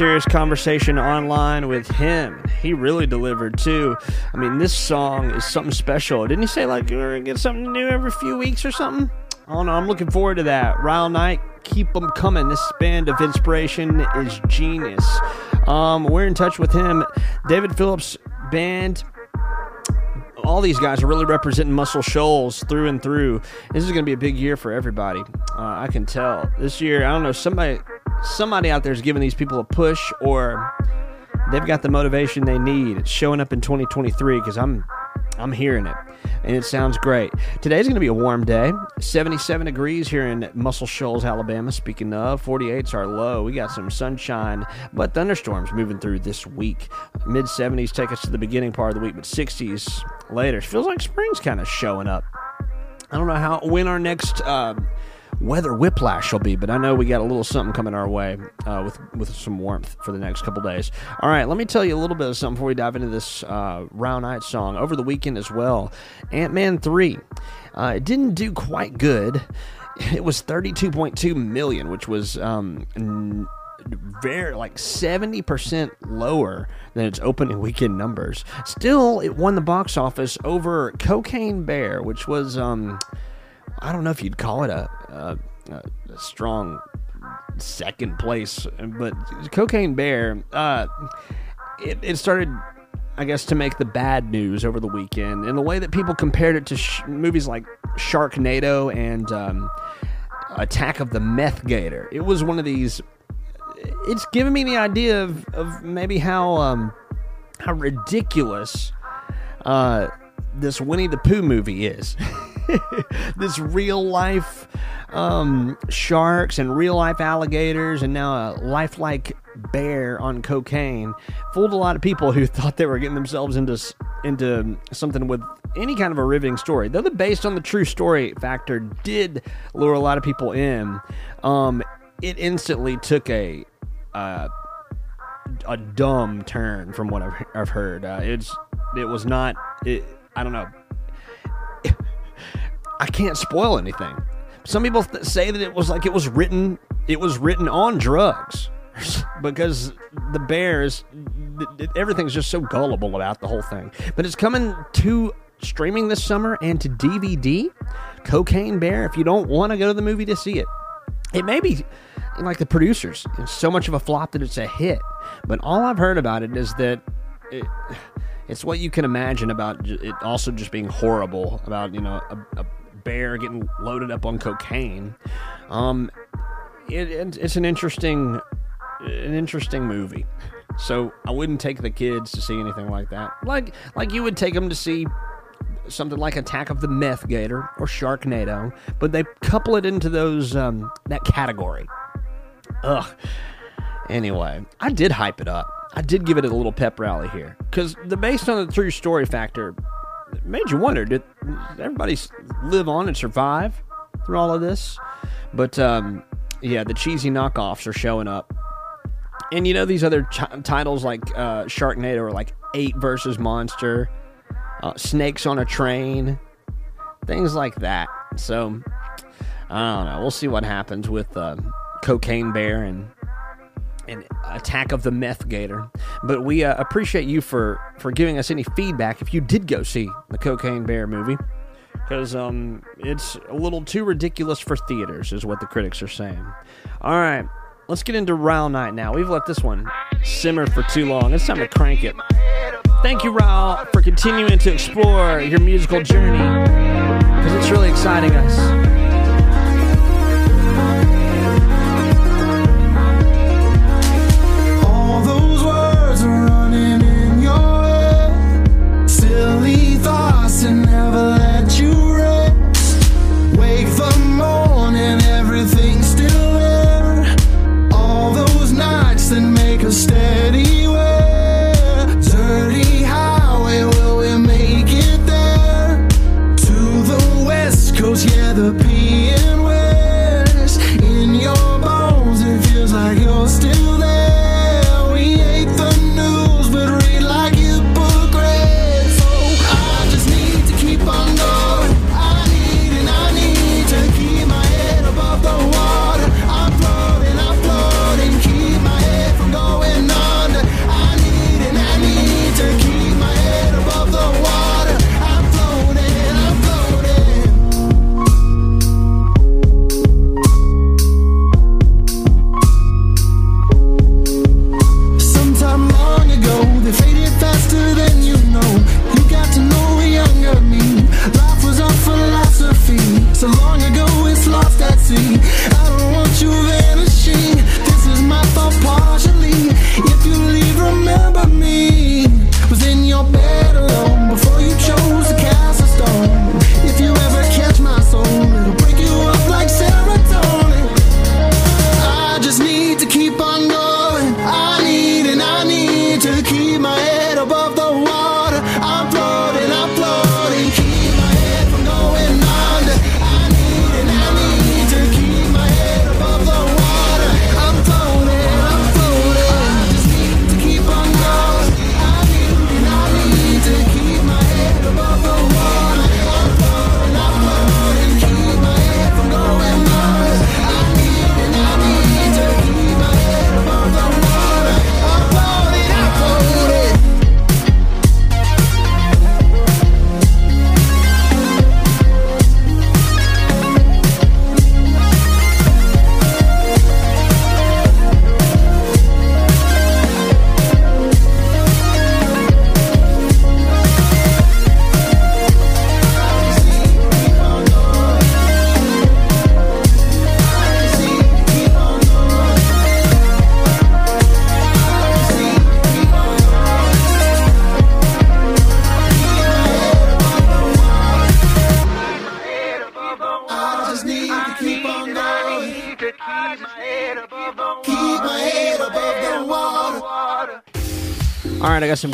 Serious conversation online with him. He really delivered too. I mean, this song is something special. Didn't he say like we're gonna get something new every few weeks or something? I don't know. I'm looking forward to that. Ryle Knight, keep them coming. This band of inspiration is genius. Um, we're in touch with him. David Phillips band all these guys are really representing Muscle Shoals through and through. This is going to be a big year for everybody. Uh, I can tell. This year, I don't know, somebody somebody out there is giving these people a push or they've got the motivation they need. It's showing up in 2023 because I'm I'm hearing it, and it sounds great. Today's going to be a warm day, 77 degrees here in Muscle Shoals, Alabama. Speaking of, 48's are low. We got some sunshine, but thunderstorms moving through this week. Mid 70s take us to the beginning part of the week, but 60s later. Feels like spring's kind of showing up. I don't know how when our next uh, weather whiplash will be, but I know we got a little something coming our way uh, with with some warmth for the next couple days. All right, let me tell you a little bit of something before we dive into this uh, Round Night song. Over the weekend as well, Ant Man three. Uh, it didn't do quite good. <laughs> It was thirty two point two million, which was um, n- very like 70% lower than its opening weekend numbers. Still, it won the box office over Cocaine Bear, which was um I don't know if you'd call it a, a, a strong second place, but Cocaine Bear uh it, it started I guess to make the bad news over the weekend in the way that people compared it to sh- movies like Sharknado and um, Attack of the Meth Gator. It was one of these it's given me the idea of, of maybe how um, how ridiculous uh, this Winnie the Pooh movie is. <laughs> <laughs> this real life um, sharks and real life alligators, and now a lifelike bear on cocaine fooled a lot of people who <laughs> thought they were getting themselves into into something with any kind of a riveting story. Though the based on the true story factor did lure a lot of people in. Um, it instantly took a uh, a dumb turn from what I've, I've heard. Uh, it's it was not. It, I don't know. I can't spoil anything. Some people th- say that it was like it was written. It was written on drugs <laughs> because the Bears. th- th- Everything's just so gullible about the whole thing. But it's coming to streaming this summer and to DVD. Cocaine Bear. If you don't want to go to the movie to see it, it may be like the producers. It's so much of a flop that it's a hit. But all I've heard about it is that it, it's what you can imagine about it also just being horrible about you know a, a bear getting loaded up on cocaine. Um, it, it, it's an interesting an interesting movie. So I wouldn't take the kids to see anything like that. Like like you would take them to see something like Attack of the Meth Gator or Sharknado, but they couple it into those um, that category. Ugh. Anyway, I did hype it up. I did give it a little pep rally here because the based on the true story factor it made you wonder: did everybody live on and survive through all of this? But um, yeah, the cheesy knockoffs are showing up, and you know these other ch- titles like uh, Sharknado are like Eight versus Monster, uh, Snakes on a Train, things like that. So I don't know. We'll see what happens with uh, Cocaine Bear and and Attack of the Meth Gator. But we uh, appreciate you for for giving us any feedback if you did go see the Cocaine Bear movie. Because um, it's a little too ridiculous for theaters, is what the critics are saying. All right, let's get into Raul Night now. We've let this one simmer for too long. It's time to crank it. Thank you, Raul, for continuing to explore your musical journey. Because it's really exciting us. Steady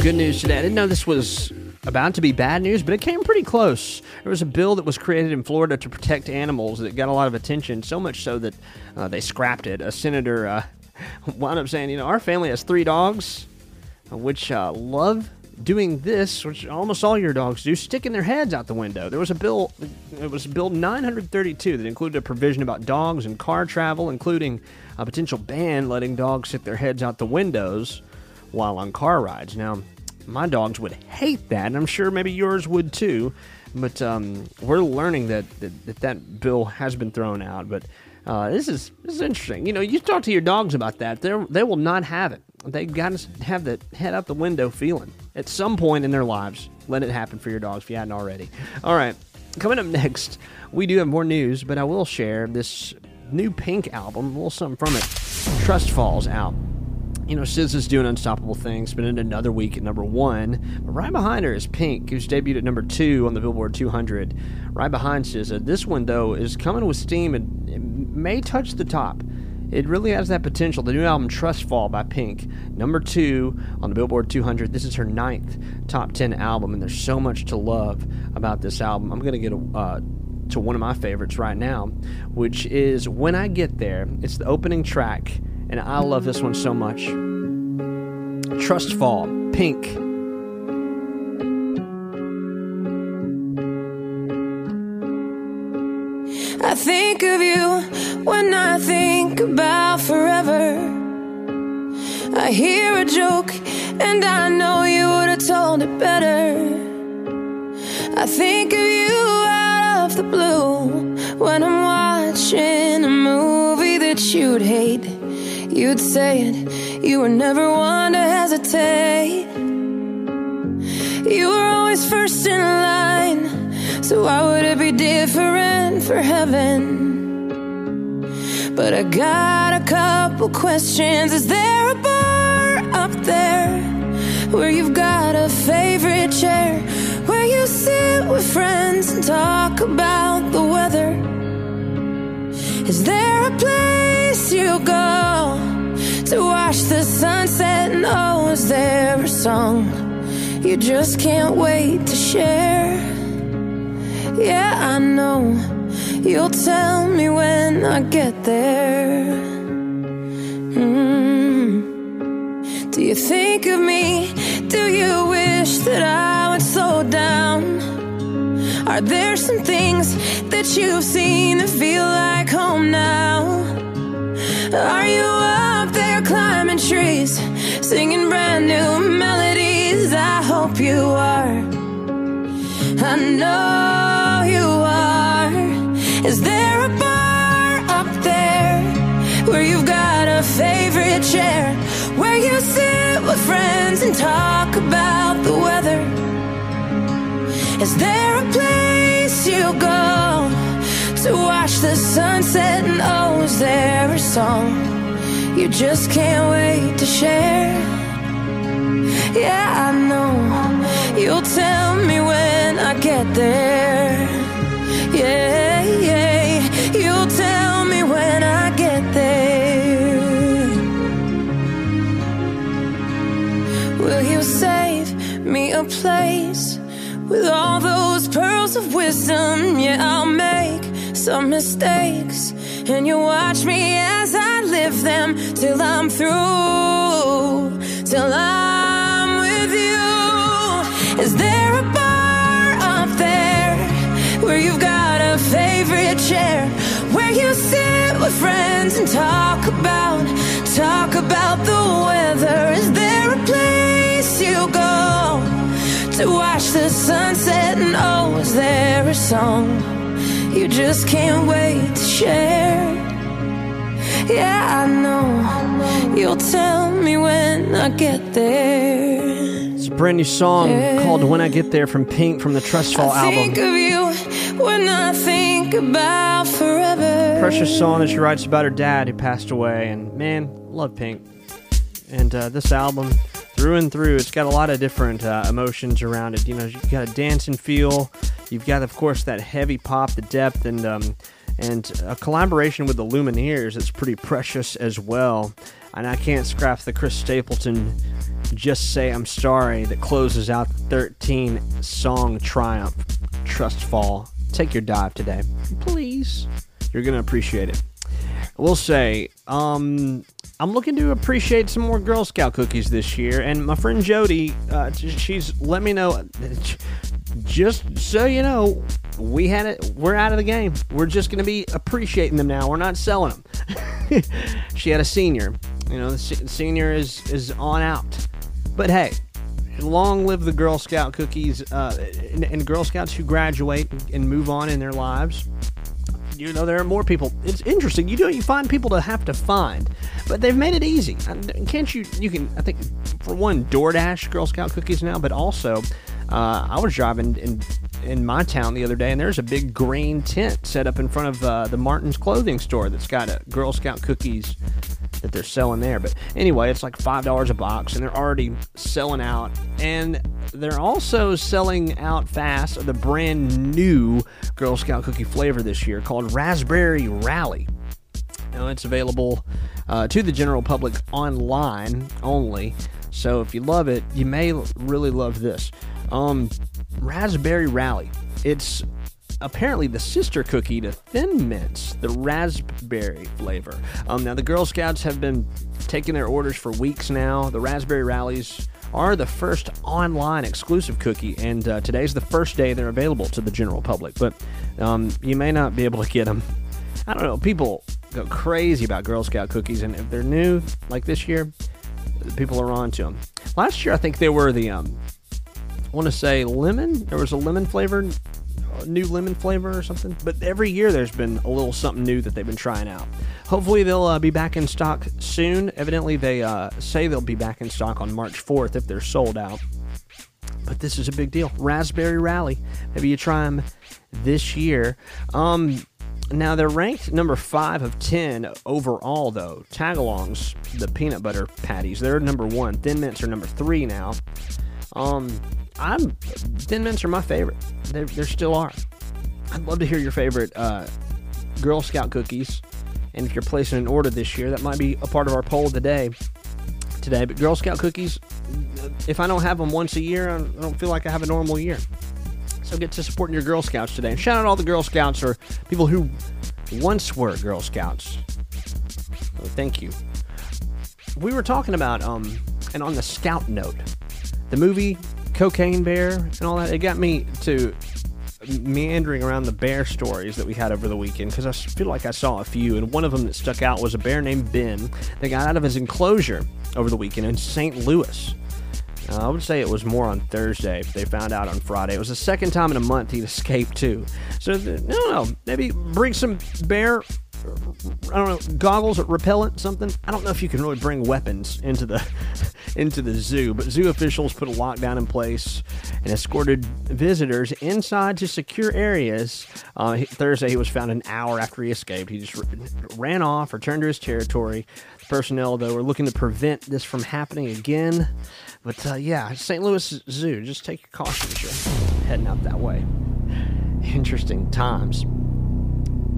good news today. I didn't know this was about to be bad news, but it came pretty close. There was a bill that was created in Florida to protect animals that got a lot of attention, so much so that uh, they scrapped it. A senator uh, <laughs> wound up saying, you know, our family has three dogs, uh, which uh, love doing this, which almost all your dogs do, sticking their heads out the window. There was a bill, it was Bill 932 that included a provision about dogs and car travel, including a potential ban letting dogs stick their heads out the windows while on car rides. Now, my dogs would hate that, and I'm sure maybe yours would too. But um, we're learning that, that that, that bill has been thrown out. But uh, this is this is interesting. You know, you talk to your dogs about that; they they will not have it. They got to have that head out the window feeling at some point in their lives. Let it happen for your dogs if you hadn't already. All right, coming up next, we do have more news, but I will share this new Pink album, a little something from it. Trust Falls out. You know, SZA's doing unstoppable things, spending another week at number one. But right behind her is Pink, who's debuted at number two on the Billboard 200. Right behind SZA. This one, though, is coming with steam and may touch the top. It really has that potential. The new album, Trust Fall by Pink, number two on the Billboard 200. This is her ninth top 10 album, and there's so much to love about this album. I'm going to get a. Uh, to one of my favorites right now, which is When I Get There. It's the opening track, and I love this one so much. Trust Fall, Pink. I think of you when I think about forever. I hear a joke and I know you would have told it better. I think of you out of the blue when I'm watching a movie that you'd hate. You'd say it, you were never one to hesitate. You were always first in line, so why would it be different for heaven? But I got a couple questions. Is there a bar up there where you've got a favorite chair? Where you sit with friends and talk about the weather? Is there a place you go to watch the sunset? And oh, is there a song you just can't wait to share? Yeah, I know you'll tell me when I get there. Mm. Do you think of me? Do you wish that I would slow down? Are there some things that you've seen that feel like home now? Are you up there climbing trees, singing brand new melodies? I hope you are. I know you are. Is there a bar up there where you've got a favorite chair? Where you sit with friends and talk? Is there a place you go to watch the sunset? And oh, is there a song you just can't wait to share? Yeah, I know you'll tell me when I get there. Yeah, yeah, you'll tell me when I get there. Will you save me a place with all those pearls of wisdom? Yeah, I'll make some mistakes, and you watch me as I live them till I'm through, till I'm with you. Is there a bar up there where you've got a favorite chair? Where you sit with friends and talk about, talk about the weather? Is there a place you go to watch the sunset? And oh, is there a song you just can't wait to share? Yeah, I know you'll tell me when I get there. It's a brand new song called When I Get There from Pink from the Trust Fall I think album. of you when I think about forever. Precious song that she writes about her dad who passed away. And man, love Pink. And uh, this album, through and through, it's got a lot of different uh, emotions around it. You know, you've got a dancing feel. You've got, of course, that heavy pop, the depth, and um, and a collaboration with the Lumineers It's pretty precious as well. And I can't scrap the Chris Stapleton Just Say I'm Sorry that closes out the 13 song triumph. Trust Fall. Take your dive today. Please. You're to appreciate it. We'll say, um, I'm looking to appreciate some more Girl Scout cookies this year, and my friend Jody, uh, she's let me know. Just so you know, we had it. We're out of the game. We're just going to be appreciating them now. We're not selling them. <laughs> she had a senior. You know, the senior is is on out. But hey, long live the Girl Scout cookies uh, and, and Girl Scouts who graduate and move on in their lives you know there are more people. It's interesting. You do you find people to have to find but they've made it easy. Can't you you can i think for one doordash girl scout cookies now but also uh, i was driving in in my town the other day and there's a big green tent set up in front of uh, the martin's clothing store that's got a girl scout cookies that they're selling there. But anyway, it's like $5 a box and they're already selling out. And they're also selling out fast the brand new Girl Scout cookie flavor this year called Raspberry Rally. Now, it's available uh, to the general public online only. So if you love it, you may really love this. Um, Raspberry Rally. It's apparently the sister cookie to Thin Mints, the raspberry flavor. Um, now, the Girl Scouts have been taking their orders for weeks now. The Raspberry Rallies are the first online exclusive cookie, and uh, today's the first day they're available to the general public. But um, you may not be able to get them. I don't know. People go crazy about Girl Scout cookies, and if they're new like this year, people are on to them. Last year, I think they were the um, I want to say lemon. There was a lemon flavored new lemon flavor or something. But every year there's been a little something new that they've been trying out. Hopefully they'll uh, be back in stock soon. Evidently they uh, say they'll be back in stock on March 4th if they're sold out. But this is a big deal. Raspberry Rally. Maybe you try them this year. Um, now they're ranked number five of ten overall, though. Tagalongs, the peanut butter patties, they're number one. Thin mints are number three now. Um, I'm Thin Mints are my favorite. They they still are. I'd love to hear your favorite uh, Girl Scout cookies, and if you're placing an order this year, that might be a part of our poll today. Today, but Girl Scout cookies, if I don't have them once a year, I don't feel like I have a normal year. So get to supporting your Girl Scouts today. And shout out all the Girl Scouts or people who once were Girl Scouts. thank you. We were talking about um, and on the Scout note, the movie Cocaine Bear and all that, it got me to meandering around the bear stories that we had over the weekend because I feel like I saw a few, and one of them that stuck out was a bear named Ben that got out of his enclosure over the weekend in St. Louis. Uh, I would say it was more on Thursday. They found out on Friday. It was the second time in a month he'd escaped too. So I don't. Maybe bring some bear I don't know, goggles, or repellent, something. I don't know if you can really bring weapons into the <laughs> into the zoo, but zoo officials put a lockdown in place and escorted visitors inside to secure areas. Uh, Thursday, he was found an hour after he escaped. He just ran off, returned to his territory. The personnel, though, are looking to prevent this from happening again. But uh, yeah, St. Louis Zoo, just take your caution as you're heading out that way. Interesting times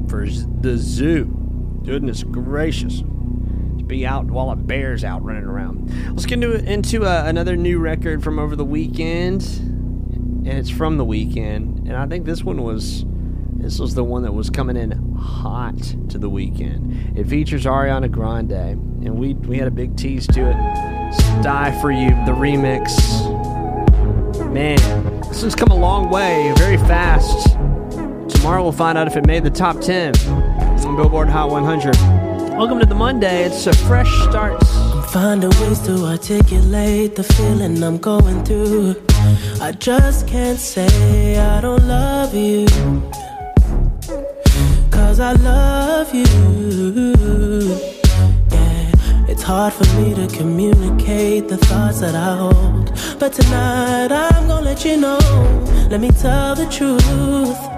for the zoo. Goodness gracious. To be out while a bear's out running around. Let's get into, into uh, another new record from over the weekend. And it's from the Weeknd. And I think this one was. This was the one that was coming in hot to the weekend. It features Ariana Grande, and we we had a big tease to it. Die for You, the remix. Man, this one's come a long way, very fast. Tomorrow we'll find out if it made the top 10 on Billboard Hot 100. Welcome to the Monday. It's a fresh start. I'm finding ways to articulate the feeling I'm going through. I just can't say I don't love you. Cause I love you. It's hard for me to communicate the thoughts that I hold. But tonight I'm gonna let you know. Let me tell the truth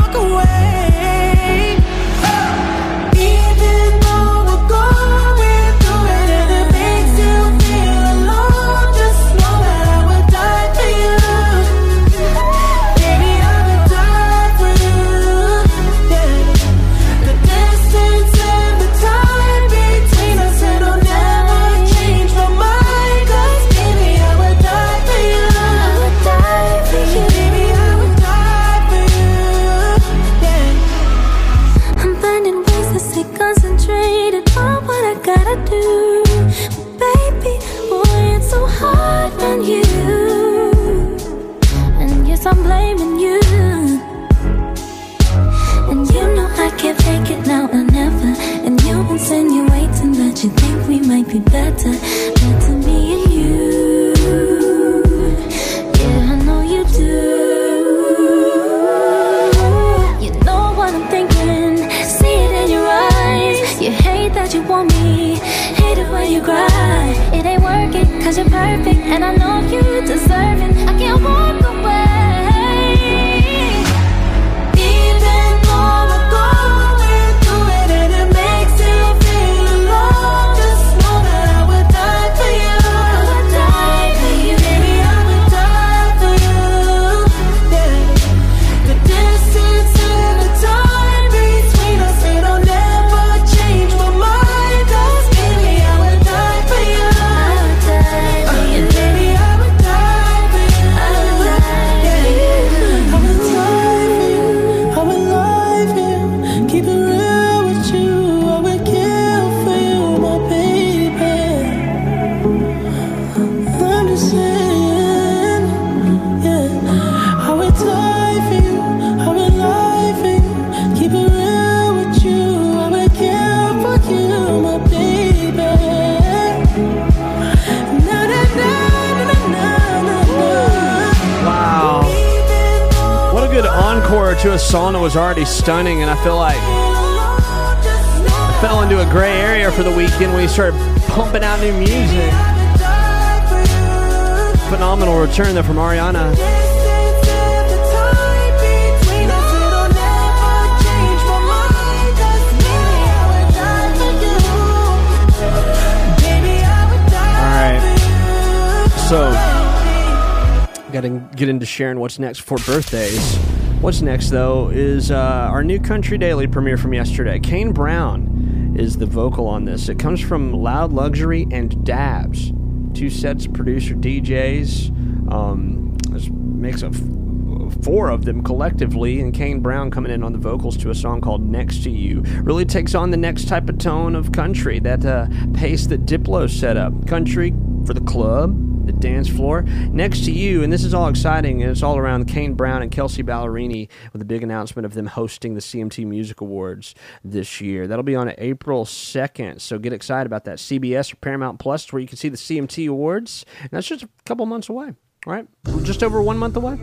Cause you're perfect. And I know you deserve it. Was already stunning, and I feel like I fell into a gray area for the Weeknd when he started pumping out new music. Phenomenal return there from Ariana. All right. So, got to get into sharing what's next for birthdays. What's next, though, is uh, our new Country Daily premiere from yesterday. Kane Brown is the vocal on this. It comes from Loud Luxury and DVBBS, two sets of producer DJs. Um, this makes a f- four of them collectively, and Kane Brown coming in on the vocals to a song called Next to You. Really takes on the next type of tone of country, that uh, pace that Diplo set up. Country for the club, the dance floor. Next to you, and this is all exciting, and it's all around Kane Brown and Kelsea Ballerini with a big announcement of them hosting the CMT Music Awards this year. That'll be on April 2nd, so get excited about that. CBS or Paramount Plus, where you can see the CMT Awards, and that's just a couple months away. Right, just over one month away.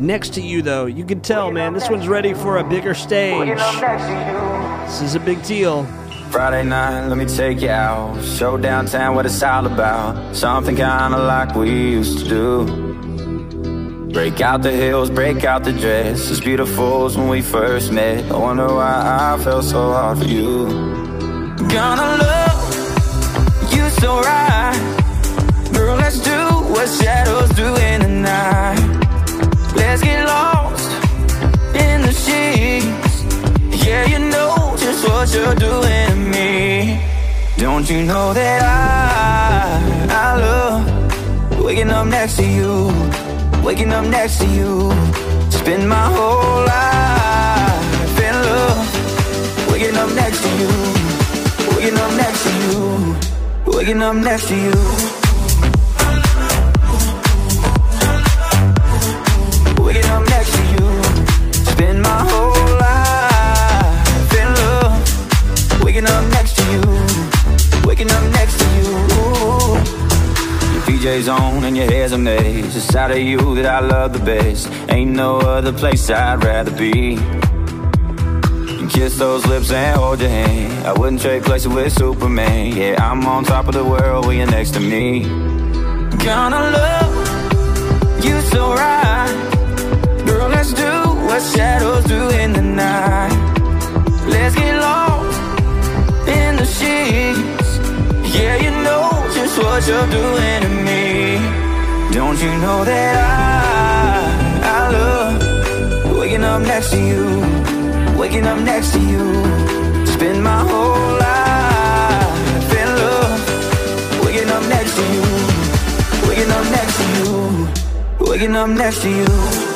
Next to you, though, you can tell, man, this one's ready for a bigger stage. This is a big deal. Friday night, let me take you out. Show downtown what it's all about. Something kinda like we used to do. Break out the heels, break out the dress. As beautiful as when we first met. I wonder why I felt so hard for you. Gonna love you so right. Girl, let's do what shadows do in the night. Let's get lost in the sheets. Yeah, you know just what you're doing to me. Don't you know that I, I love waking up next to you, waking up next to you. Spend my whole life in love, waking up next to you, waking up next to you, waking up next to you. Waking up next to you, waking up next to you. Your PJ's on and your hair's a mess. The side of you that I love the best. Ain't no other place I'd rather be. Kiss those lips and hold your hand. I wouldn't trade places with Superman. Yeah, I'm on top of the world when you're next to me. Gonna love you so right. Girl, let's do what shadows do in the night. Let's get lost sheets. Yeah, you know just what you're doing to me. Don't you know that I, I love waking up next to you, waking up next to you. Spend my whole life in love, waking up next to you, waking up next to you, waking up next to you.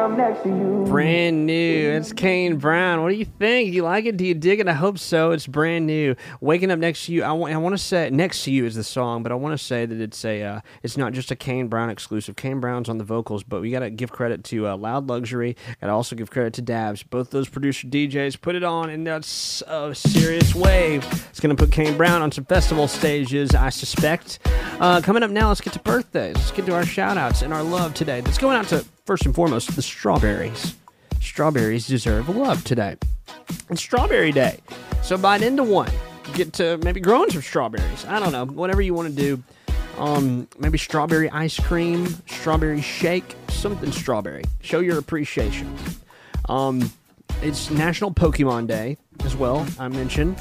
Up next to you. Brand new. It's Kane Brown. What do you think? You like it? Do you dig it? I hope so. It's brand new. Waking up next to you. I want. I want to say next to you is the song, but I want to say that it's a. Uh, it's not just a Kane Brown exclusive. Kane Brown's on the vocals, but we got to give credit to uh, Loud Luxury. Got to also give credit to DVBBS. Both those producer DJs put it on in a serious wave. It's gonna put Kane Brown on some festival stages, I suspect. Uh, coming up now, let's get to birthdays. Let's get to our shout outs and our love today. Let's go out to first and foremost the strawberries. Strawberries deserve love today. It's Strawberry Day, so bite into one. Get to maybe growing some strawberries. I don't know, whatever you want to do. Um, maybe strawberry ice cream, strawberry shake, something strawberry. Show your appreciation. Um, it's National Pokemon Day as well. I mentioned.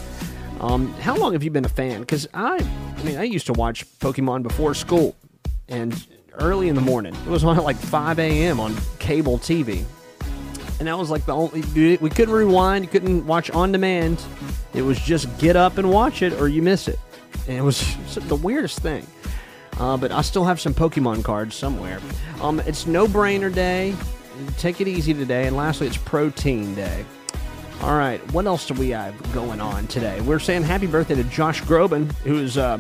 Um, how long have you been a fan? Because I, I mean, I used to watch Pokemon before school, and early in the morning. It was on at like 5 a.m. on cable TV. And that was like the only. We couldn't rewind, you couldn't watch on demand. It was just get up and watch it or you miss it. And it was <laughs> the weirdest thing. Uh, but I still have some Pokemon cards somewhere. Um, it's no brainer day. Take it easy today. And lastly, it's protein day. All right, what else do we have going on today? We're saying happy birthday to Josh Groban, who is uh,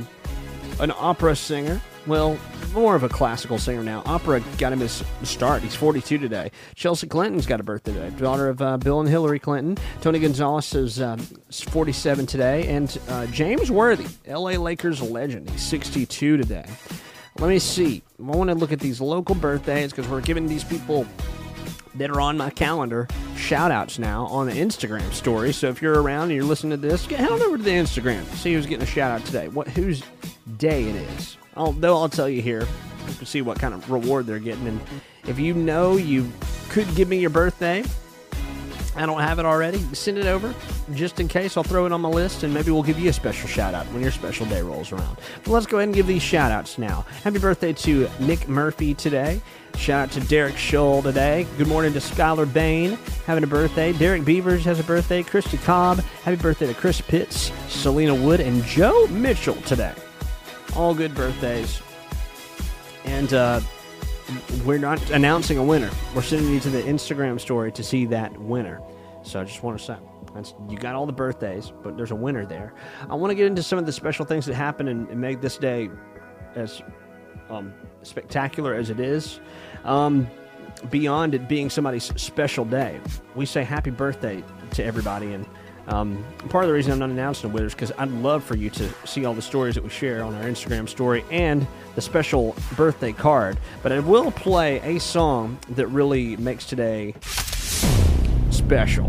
an opera singer well, more of a classical singer now. Opera got him his start. He's 42 today. Chelsea Clinton's got a birthday today. Daughter of uh, Bill and Hillary Clinton. Tony Gonzalez is uh, 47 today. And uh, James Worthy, LA Lakers legend. He's 62 today. Let me see. I want to look at these local birthdays because we're giving these people that are on my calendar shout outs now on the Instagram story. So if you're around and you're listening to this, get head on over to the Instagram. See who's getting a shout out today. What whose day it is. I'll tell you here, you can see what kind of reward they're getting. And if you know you could give me your birthday, I don't have it already, send it over just in case. I'll throw it on my list and maybe we'll give you a special shout out when your special day rolls around. But let's go ahead and give these shout outs now. Happy birthday to Nick Murphy today. Shout out to Derek Scholl today. Good morning to Skylar Bain having a birthday. Derek Beavers has a birthday. Christy Cobb. Happy birthday to Chris Pitts, Selena Wood, and Joe Mitchell today all good birthdays. And uh, we're not announcing a winner. We're sending you to the Instagram story to see that winner. So I just want to say, that's, you got all the birthdays, but there's a winner there. I want to get into some of the special things that happen and, and make this day as um, spectacular as it is. Um, beyond it being somebody's special day, we say happy birthday to everybody and um, part of the reason I'm not announcing the winners because I'd love for you to see all the stories that we share on our Instagram story and the special birthday card. But I will play a song that really makes today special.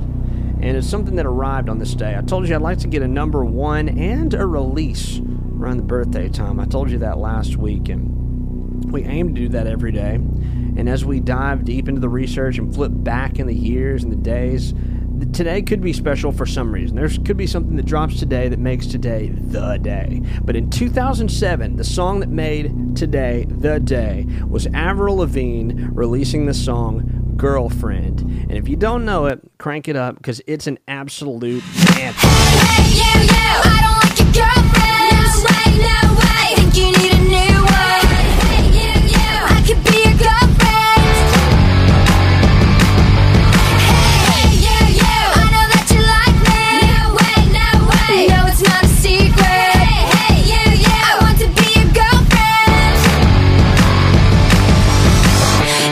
And it's something that arrived on this day. I told you I'd like to get a number one and a release around the birthday time. I told you that last week, and we aim to do that every day. And as we dive deep into the research and flip back in the years and the days, today could be special for some reason. There could be something that drops today that makes today the day. But in 2007, the song that made today the day was Avril Lavigne releasing the song Girlfriend. And if you don't know it, crank it up because it's an absolute anthem. Hey,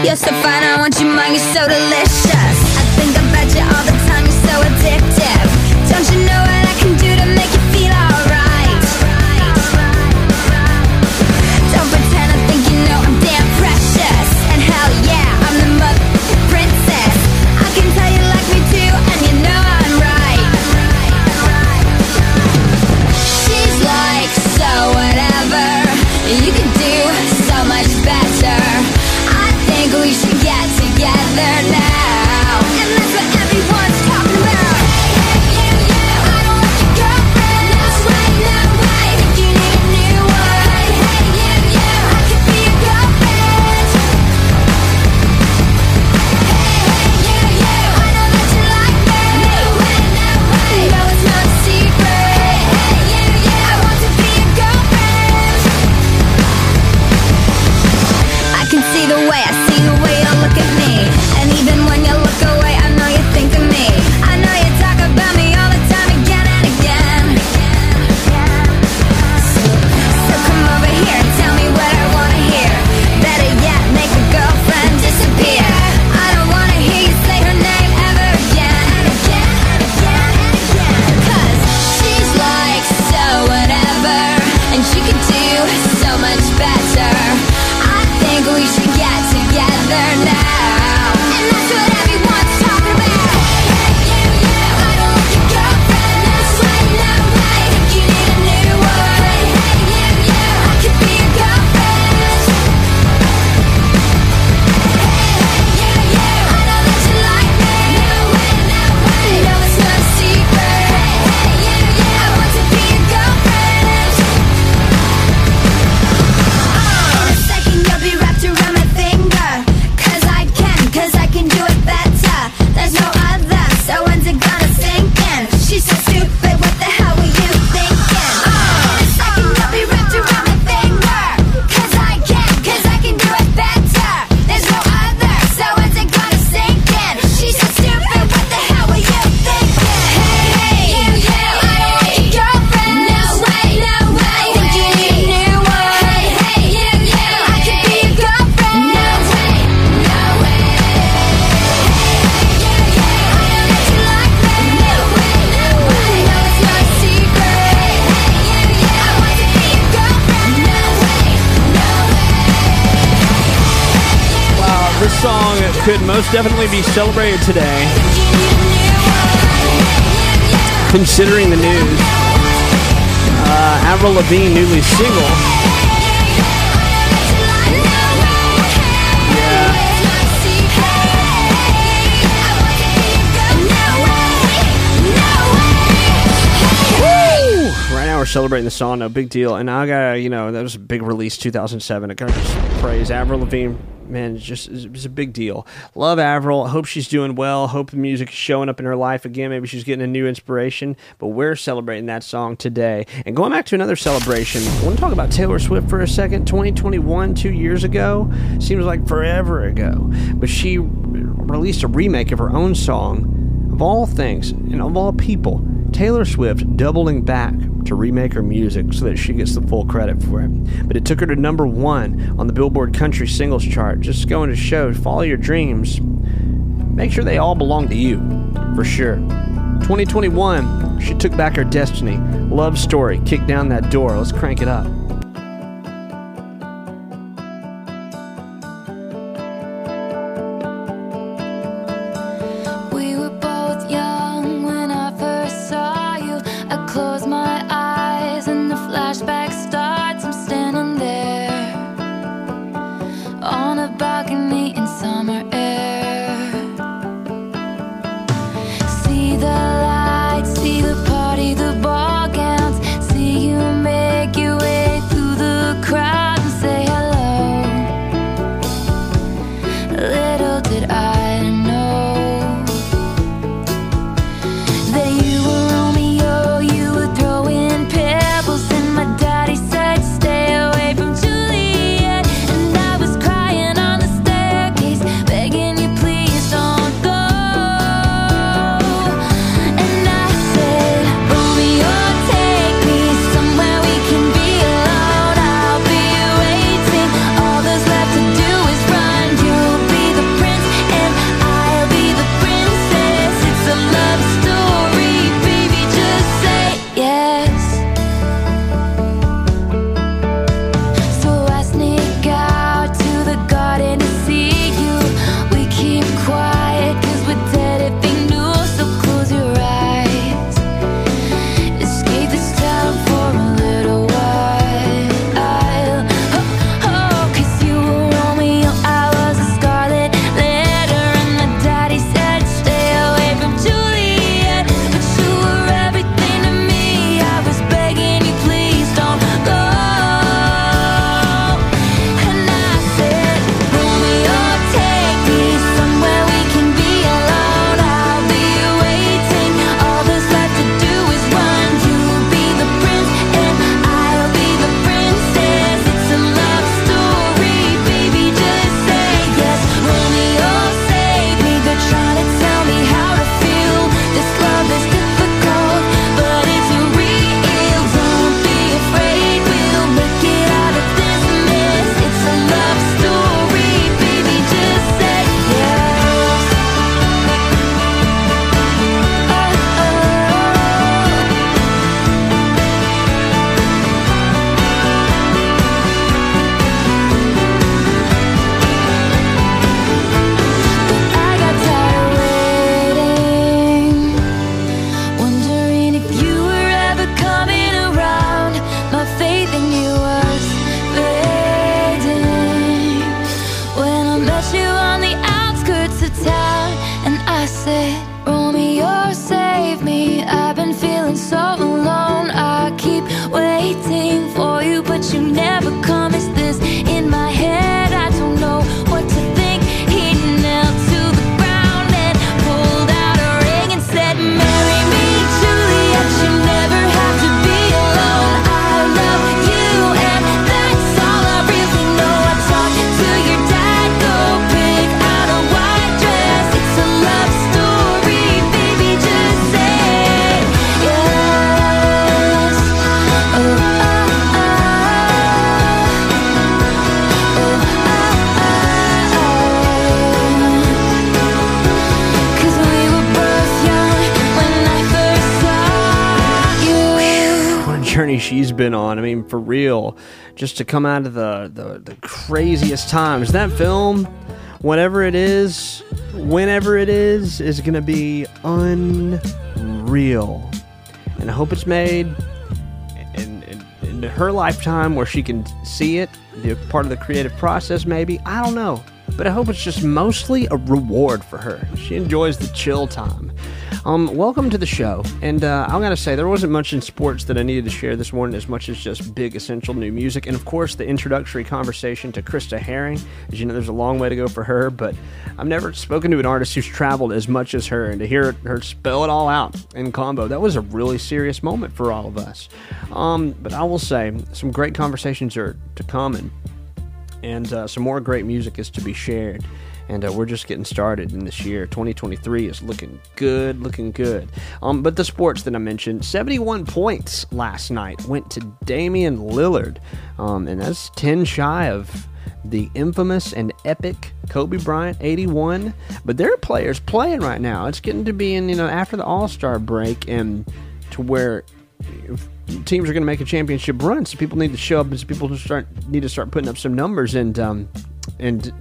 You're so fine, I want you mine, you're so delicious. definitely be celebrated today, considering the news. Uh, Avril Lavigne, newly single. celebrating the song, no big deal. And I got you know that was a big release, 2007. I got to just praise Avril Lavigne. Man, it's just it's a big deal. Love Avril. Hope she's doing well. Hope the music is showing up in her life again. Maybe she's getting a new inspiration. But we're celebrating that song today. And going back to another celebration, I want to talk about Taylor Swift for a second. 2021, two years ago, seems like forever ago. But she released a remake of her own song of all things and of all people, Taylor Swift doubling back to remake her music so that she gets the full credit for it. But it took her to number one on the Billboard Country Singles Chart, just going to show follow your dreams. Make sure they all belong to you, for sure. 2021, she took back her destiny. Love story, kick down that door. Let's crank it up. Real, just to come out of the, the, the craziest times. That film, whatever it is, whenever it is, is going to be unreal. And I hope it's made in, in, in her lifetime where she can see it, be part of the creative process, maybe. I don't know. But I hope it's just mostly a reward for her. She enjoys the chill time. Um, welcome to the show. And uh, I gotta say, there wasn't much in sports that I needed to share this morning, as much as just big, essential new music. And of course, the introductory conversation to Krista Herring. As you know, there's a long way to go for her, but I've never spoken to an artist who's traveled as much as her. And to hear her spell it all out in combo, that was a really serious moment for all of us. Um, but I will say, some great conversations are to come, and and uh, some more great music is to be shared. And uh, we're just getting started in this year. 2023 is looking good, looking good. Um, but the sports that I mentioned, 71 points last night went to Damian Lillard, um, and that's 10 shy of the infamous and epic Kobe Bryant 81. But there are players playing right now. It's getting to be in you know after the All Star break and to where teams are going to make a championship run, so people need to show up, and so people start need to start putting up some numbers. And um, and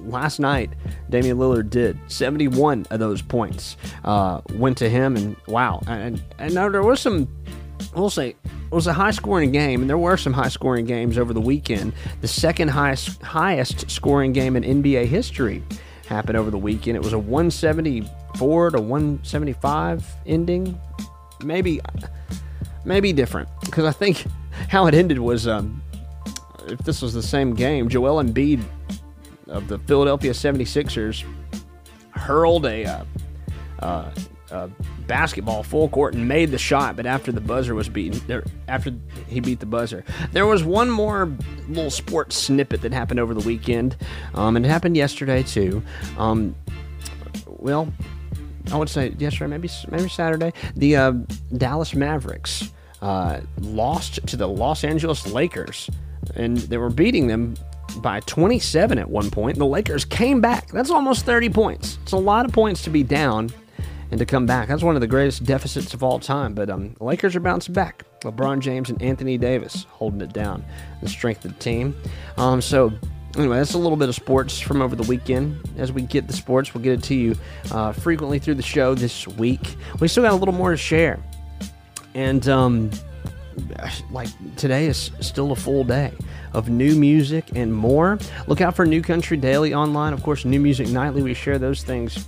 last night, Damian Lillard did 71 of those points uh, went to him, and wow, and and now there was some. We'll say it was a high scoring game, and there were some high scoring games over the weekend. The second highest highest scoring game in NBA history happened over the weekend. It was a 174 to 175 ending. Maybe maybe different because I think <laughs> how it ended was um, if this was the same game, Joel Embiid of the Philadelphia 76ers hurled a, uh, uh, uh, basketball full court and made the shot, but after the buzzer was beaten, after he beat the buzzer, there was one more little sports snippet that happened over the weekend, um, and it happened yesterday too. Um, well, I would say yesterday, maybe maybe Saturday. The uh, Dallas Mavericks uh, lost to the Los Angeles Lakers, and they were beating them by 27 at one point. The Lakers came back. That's almost 30 points. It's a lot of points to be down and to come back. That's one of the greatest deficits of all time. But um, the Lakers are bouncing back. LeBron James and Anthony Davis holding it down. The strength of the team. Um, so anyway, that's a little bit of sports from over the weekend. As we get the sports, we'll get it to you uh, frequently through the show this week. We still got a little more to share. And, um, like, today is still a full day of new music and more. Look out for New Country Daily online. Of course, New Music Nightly. We share those things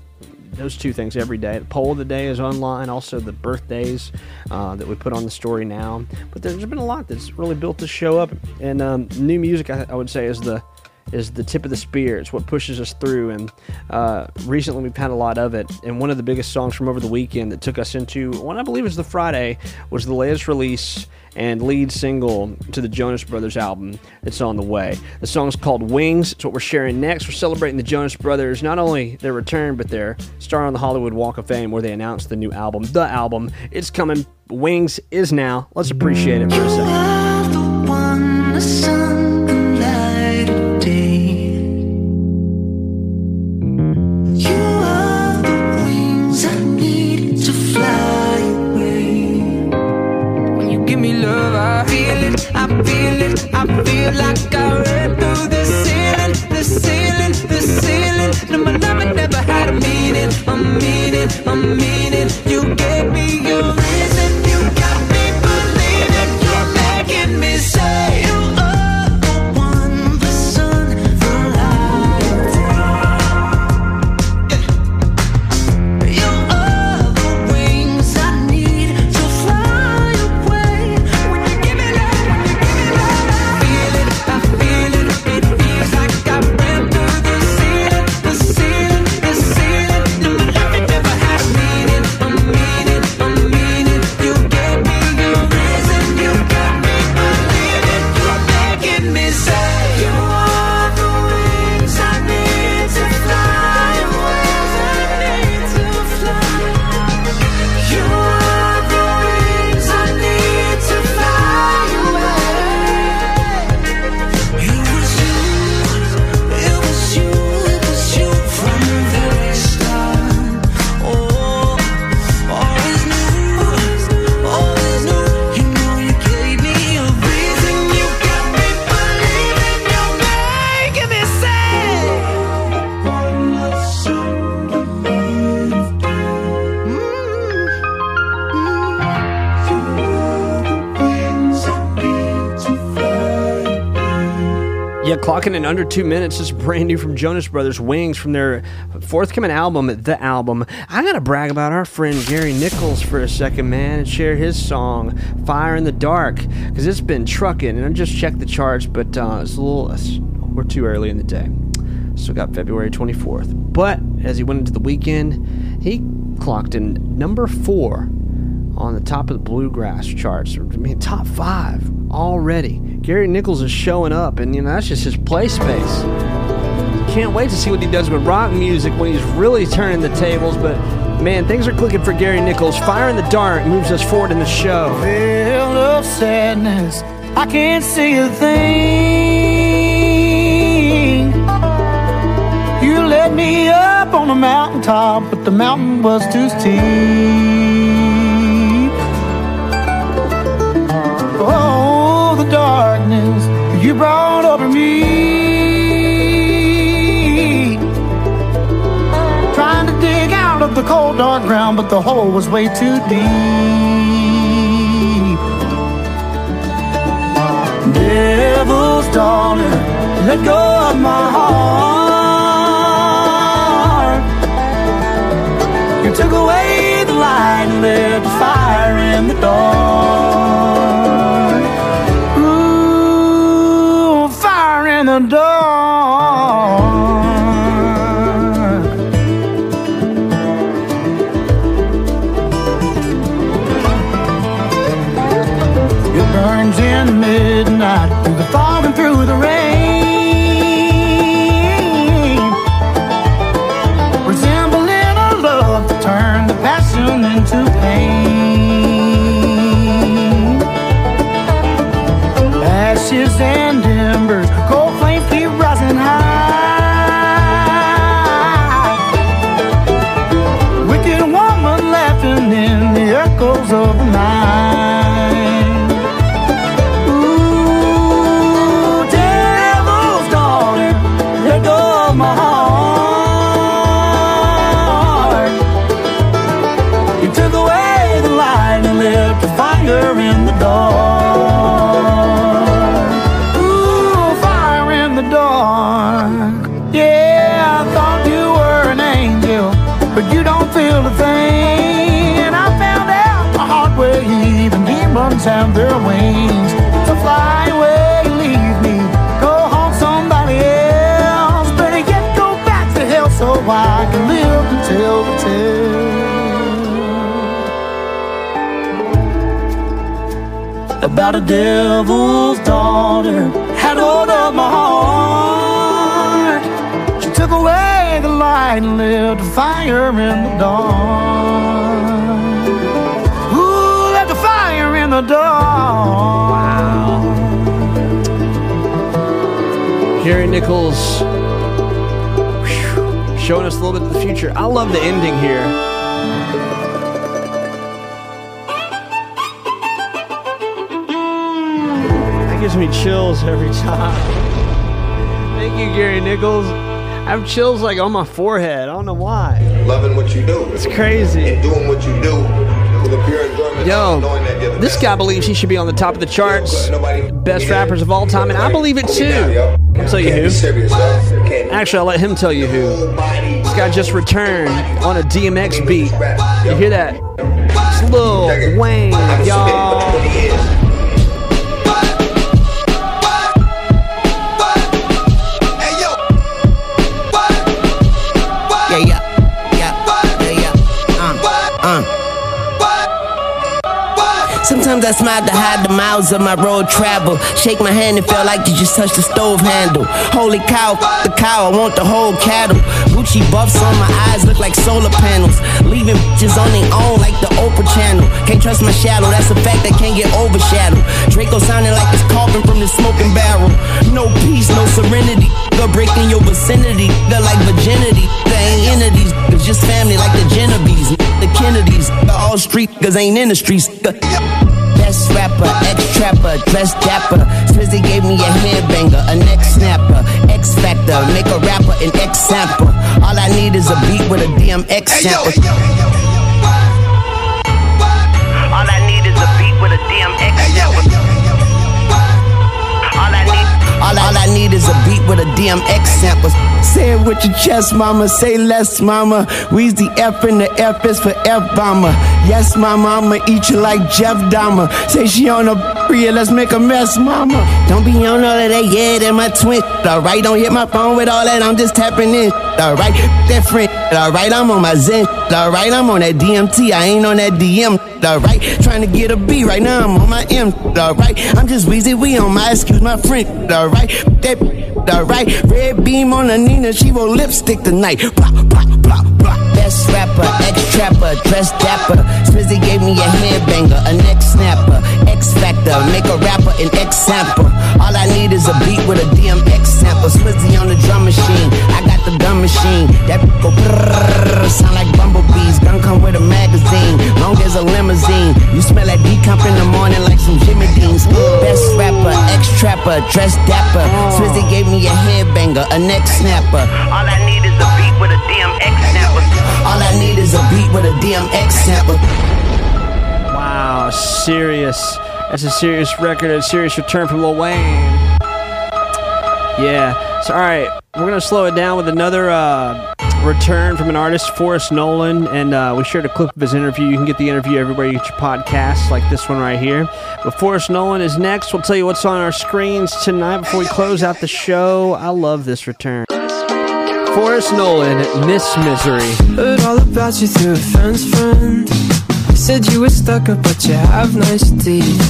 those two things every day. The poll of the day is online, also the birthdays uh, that we put on the story now. But there's been a lot that's really built this show up, and um, new music I, I, would say is the is the tip of the spear. It's what pushes us through. And uh, recently we've had a lot of it. And one of the biggest songs from over the weekend that took us into what I believe is the Friday was the latest release and lead single to the Jonas Brothers album that's on the way. The song's called Wings. It's what we're sharing next. We're celebrating the Jonas Brothers, not only their return, but their star on the Hollywood Walk of Fame where they announced the new album. The album. It's coming. Wings is now. Let's appreciate it for a second. Meaning, a clocking in under two minutes. This is brand new from Jonas Brothers, Wings, from their forthcoming album, The Album. I gotta brag about our friend Gary Nichols for a second, man, and share his song, Fire in the Dark, because it's been trucking. And I just checked the charts, but uh, it's a little, it's, we're too early in the day. Still got February 24th. But as he went into the weekend, he clocked in number four on the top of the bluegrass charts. I mean, top five already. Gary Nichols is showing up, and you know that's just his play space. Can't wait to see what he does with rock music when he's really turning the tables. But man, things are clicking for Gary Nichols. Fire in the Dark moves us forward in the show. Veil of sadness, I can't see a thing. You led me up on a mountaintop, but the mountain was too steep. You brought over me. Trying to dig out of the cold, dark ground, but the hole was way too deep. Devil's daughter, let go of my heart. You took away the light and lit the fire in the dark. About a devil's daughter had hold of my heart. She took away the light and lit the fire in the dark. Ooh, let the fire in the dark. Gary Nichols whew, showing us a little bit of the future. I love the ending here. Gives me chills every time. Thank you, Gary Nichols. I have chills like on my forehead. I don't know why. Loving what you do. It's crazy. And doing what you do with a pure enjoyment. Yo, knowing that you're the this guy believes he should be on the top of the charts. Best rappers of all time, and I believe it too. I'll tell you who. be serious, yo. Can't be- Actually, I'll let him tell you who. This guy just returned on a DMX beat. You hear that? It's Lil Wayne, I've been spitting for y'all. Sometimes I smile to hide the miles of my road travel. Shake my hand and feel like you just touched the stove handle. Holy cow, the cow, I want the whole cattle. Gucci buffs on my eyes look like solar panels. Leaving bitches on their own like the Oprah channel. Can't trust my shadow, that's a fact that can't get overshadowed. Draco sounding like it's coughing from the smoking barrel. No peace, no serenity. Go break in your vicinity. They're like virginity. They ain't entities. It's just family like the Genovese, the Kennedys. The all street, cause ain't in the streets. The Best ex-trapper, dress dapper. Swizzy gave me a headbanger, a neck snapper, X Factor, make a rapper an X sample. All I need is a beat with a DMX sample. All I need is a beat with a DMX sample. All I need, all I, all I need is a beat DMX samples. Say it with your chest, mama. Say less, mama. We's the F and the F is for F bomber. Yes, my mama, eat you like Jeff Dahmer. Say she on a real, let's make a mess, mama. Don't be on all of that, yeah, that my twin. Alright, don't hit my phone with all that, I'm just tapping in. Alright, friend. Alright, I'm on my Zen. Alright, I'm on that DMT, I ain't on that DM. Alright, trying to get a B right now, I'm on my M. Alright, I'm just Weezy, we on my excuse my friend. Alright, that alright. Red beam on the Nina, she roll lipstick tonight. Trapper, dress dapper. Swizzy gave me a headbanger, a neck snapper. X Factor, make a rapper an X sample. All I need is a beat with a DMX sample. Swizzy on the drum machine, I got the gun machine. That go brrrr, sound like bumblebees. Gun come with a magazine, long as a limousine. You smell that decomp in the morning like some Jimmy Deans. Best rapper, ex trapper, dress dapper. Swizzy gave me a headbanger, a neck snapper. All I need is a beat with a DMX. All I need is a beat with a DMX sample. Wow, serious. That's a serious record, a serious return from Lil Wayne. Yeah. So, all right, we're gonna slow it down with another uh, return from an artist, Forrest Nolan, and uh, we shared a clip of his interview. You can get the interview everywhere you get your podcasts, like this one right here. But Forrest Nolan is next. We'll tell you what's on our screens tonight before we close out the show. I love this return. Forrest Nolan, Miss Misery. Heard all about you through a friend's friend. Said you were stuck up, but you have nice teeth.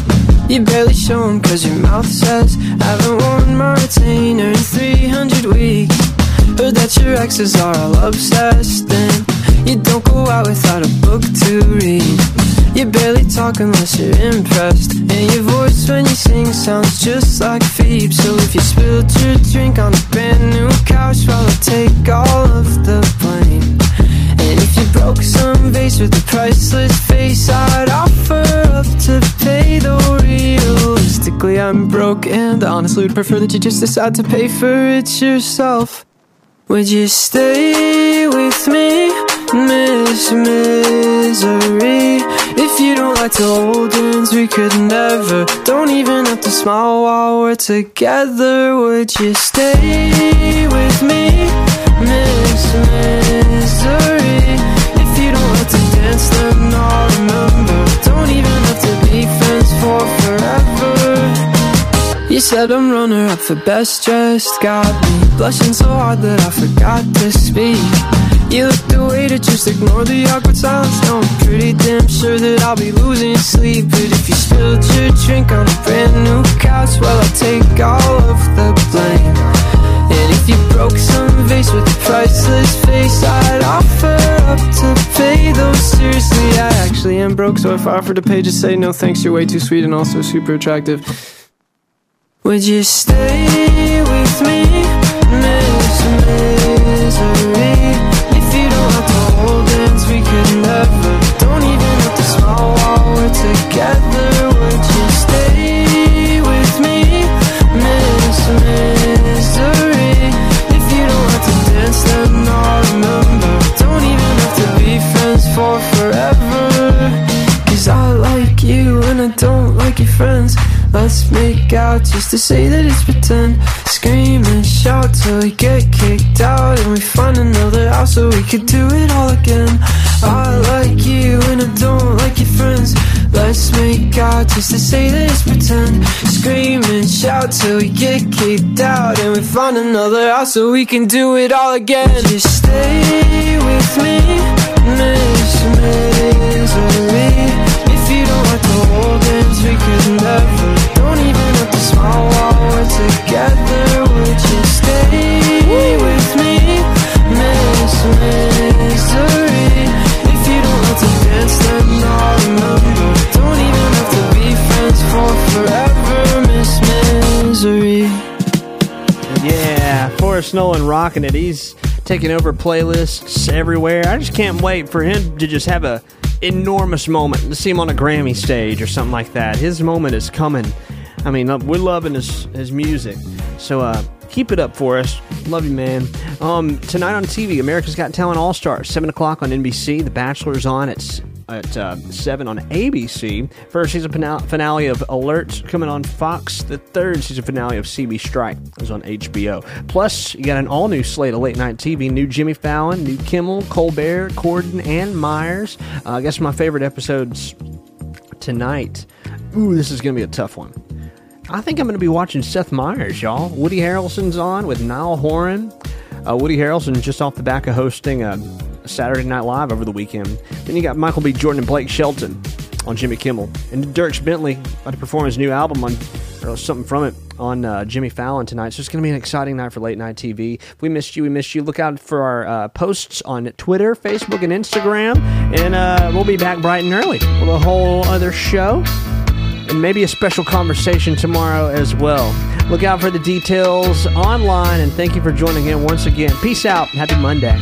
You barely show 'em cause your mouth says, Haven't worn my retainer in 300 weeks. Heard that your exes are all obsessed, and you don't go out without a book to read. You barely talk unless you're impressed. And your voice when you sing sounds just like Phoebe. So if you spilled your drink on a brand new couch, well, I'll take all of the blame. And if you broke some vase with a priceless face, I'd offer up to pay. Though realistically, I'm broke, and honestly, would prefer that you just decide to pay for it yourself. Would you stay with me, Miss Misery? If you don't like to hold hands, we could never. Don't even have to smile while we're together. Would you stay with me, Miss Misery? If you don't like to dance, then I'll remember. Don't even have to be friends for forever. You said I'm runner up for best dressed Got me blushing so hard that I forgot to speak You look the way to just ignore the awkward silence. Now I'm pretty damn sure that I'll be losing sleep. But if you spilled your drink on a brand new couch Well, I'll take all of the blame. And if you broke some vase with a priceless face I'd offer up to pay Though seriously, I actually am broke So if I offer to pay, just say no thanks. You're way too sweet and also super attractive. Would you stay with me, Miss Misery? Together. Would you stay Let's make out just to say that it's pretend. Scream and shout till we get kicked out. And we find another house so we could do it all again. I like you and I don't like your friends. Let's make out just to say that it's pretend. Scream and shout till we get kicked out. And we find another house so we can do it all again. Just stay with me, Miss Misery. You don't like we could never. Don't even have to smile while we're together. Would you stay with me, Miss Misery? If you don't like to dance, then I'll remember. Don't even have to be friends for forever, Miss Misery. Yeah, Forrest Nolan rocking it. He's taking over playlists everywhere. I just can't wait for him to just have a enormous moment to see him on a Grammy stage or something like that. His moment is coming. I mean, we're loving his his music. So uh, keep it up for us. Love you, man. Um, tonight on TV, America's Got Talent All Stars, seven o'clock on NBC. The Bachelor's on at at uh, 7 on ABC. First season finale of Alert coming on Fox. The third season finale of CB Strike is on HBO. Plus, you got an all new slate of late night TV. New Jimmy Fallon, new Kimmel, Colbert, Corden, and Meyers. Uh, I guess my favorite episodes tonight. Ooh, this is going to be a tough one. I think I'm going to be watching Seth Meyers, y'all. Woody Harrelson's on with Niall Horan. Uh, Woody Harrelson just off the back of hosting uh, Saturday Night Live over the weekend. Then you got Michael B. Jordan and Blake Shelton on Jimmy Kimmel, and Dierks Bentley about to perform his new album on or something from it on uh, Jimmy Fallon tonight. So it's going to be an exciting night for late night TV. If we missed you, we missed you. Look out for our uh, posts on Twitter, Facebook, and Instagram, and uh, we'll be back bright and early with a whole other show and maybe a special conversation tomorrow as well. Look out for the details online, and thank you for joining in once again. Peace out. Happy Monday.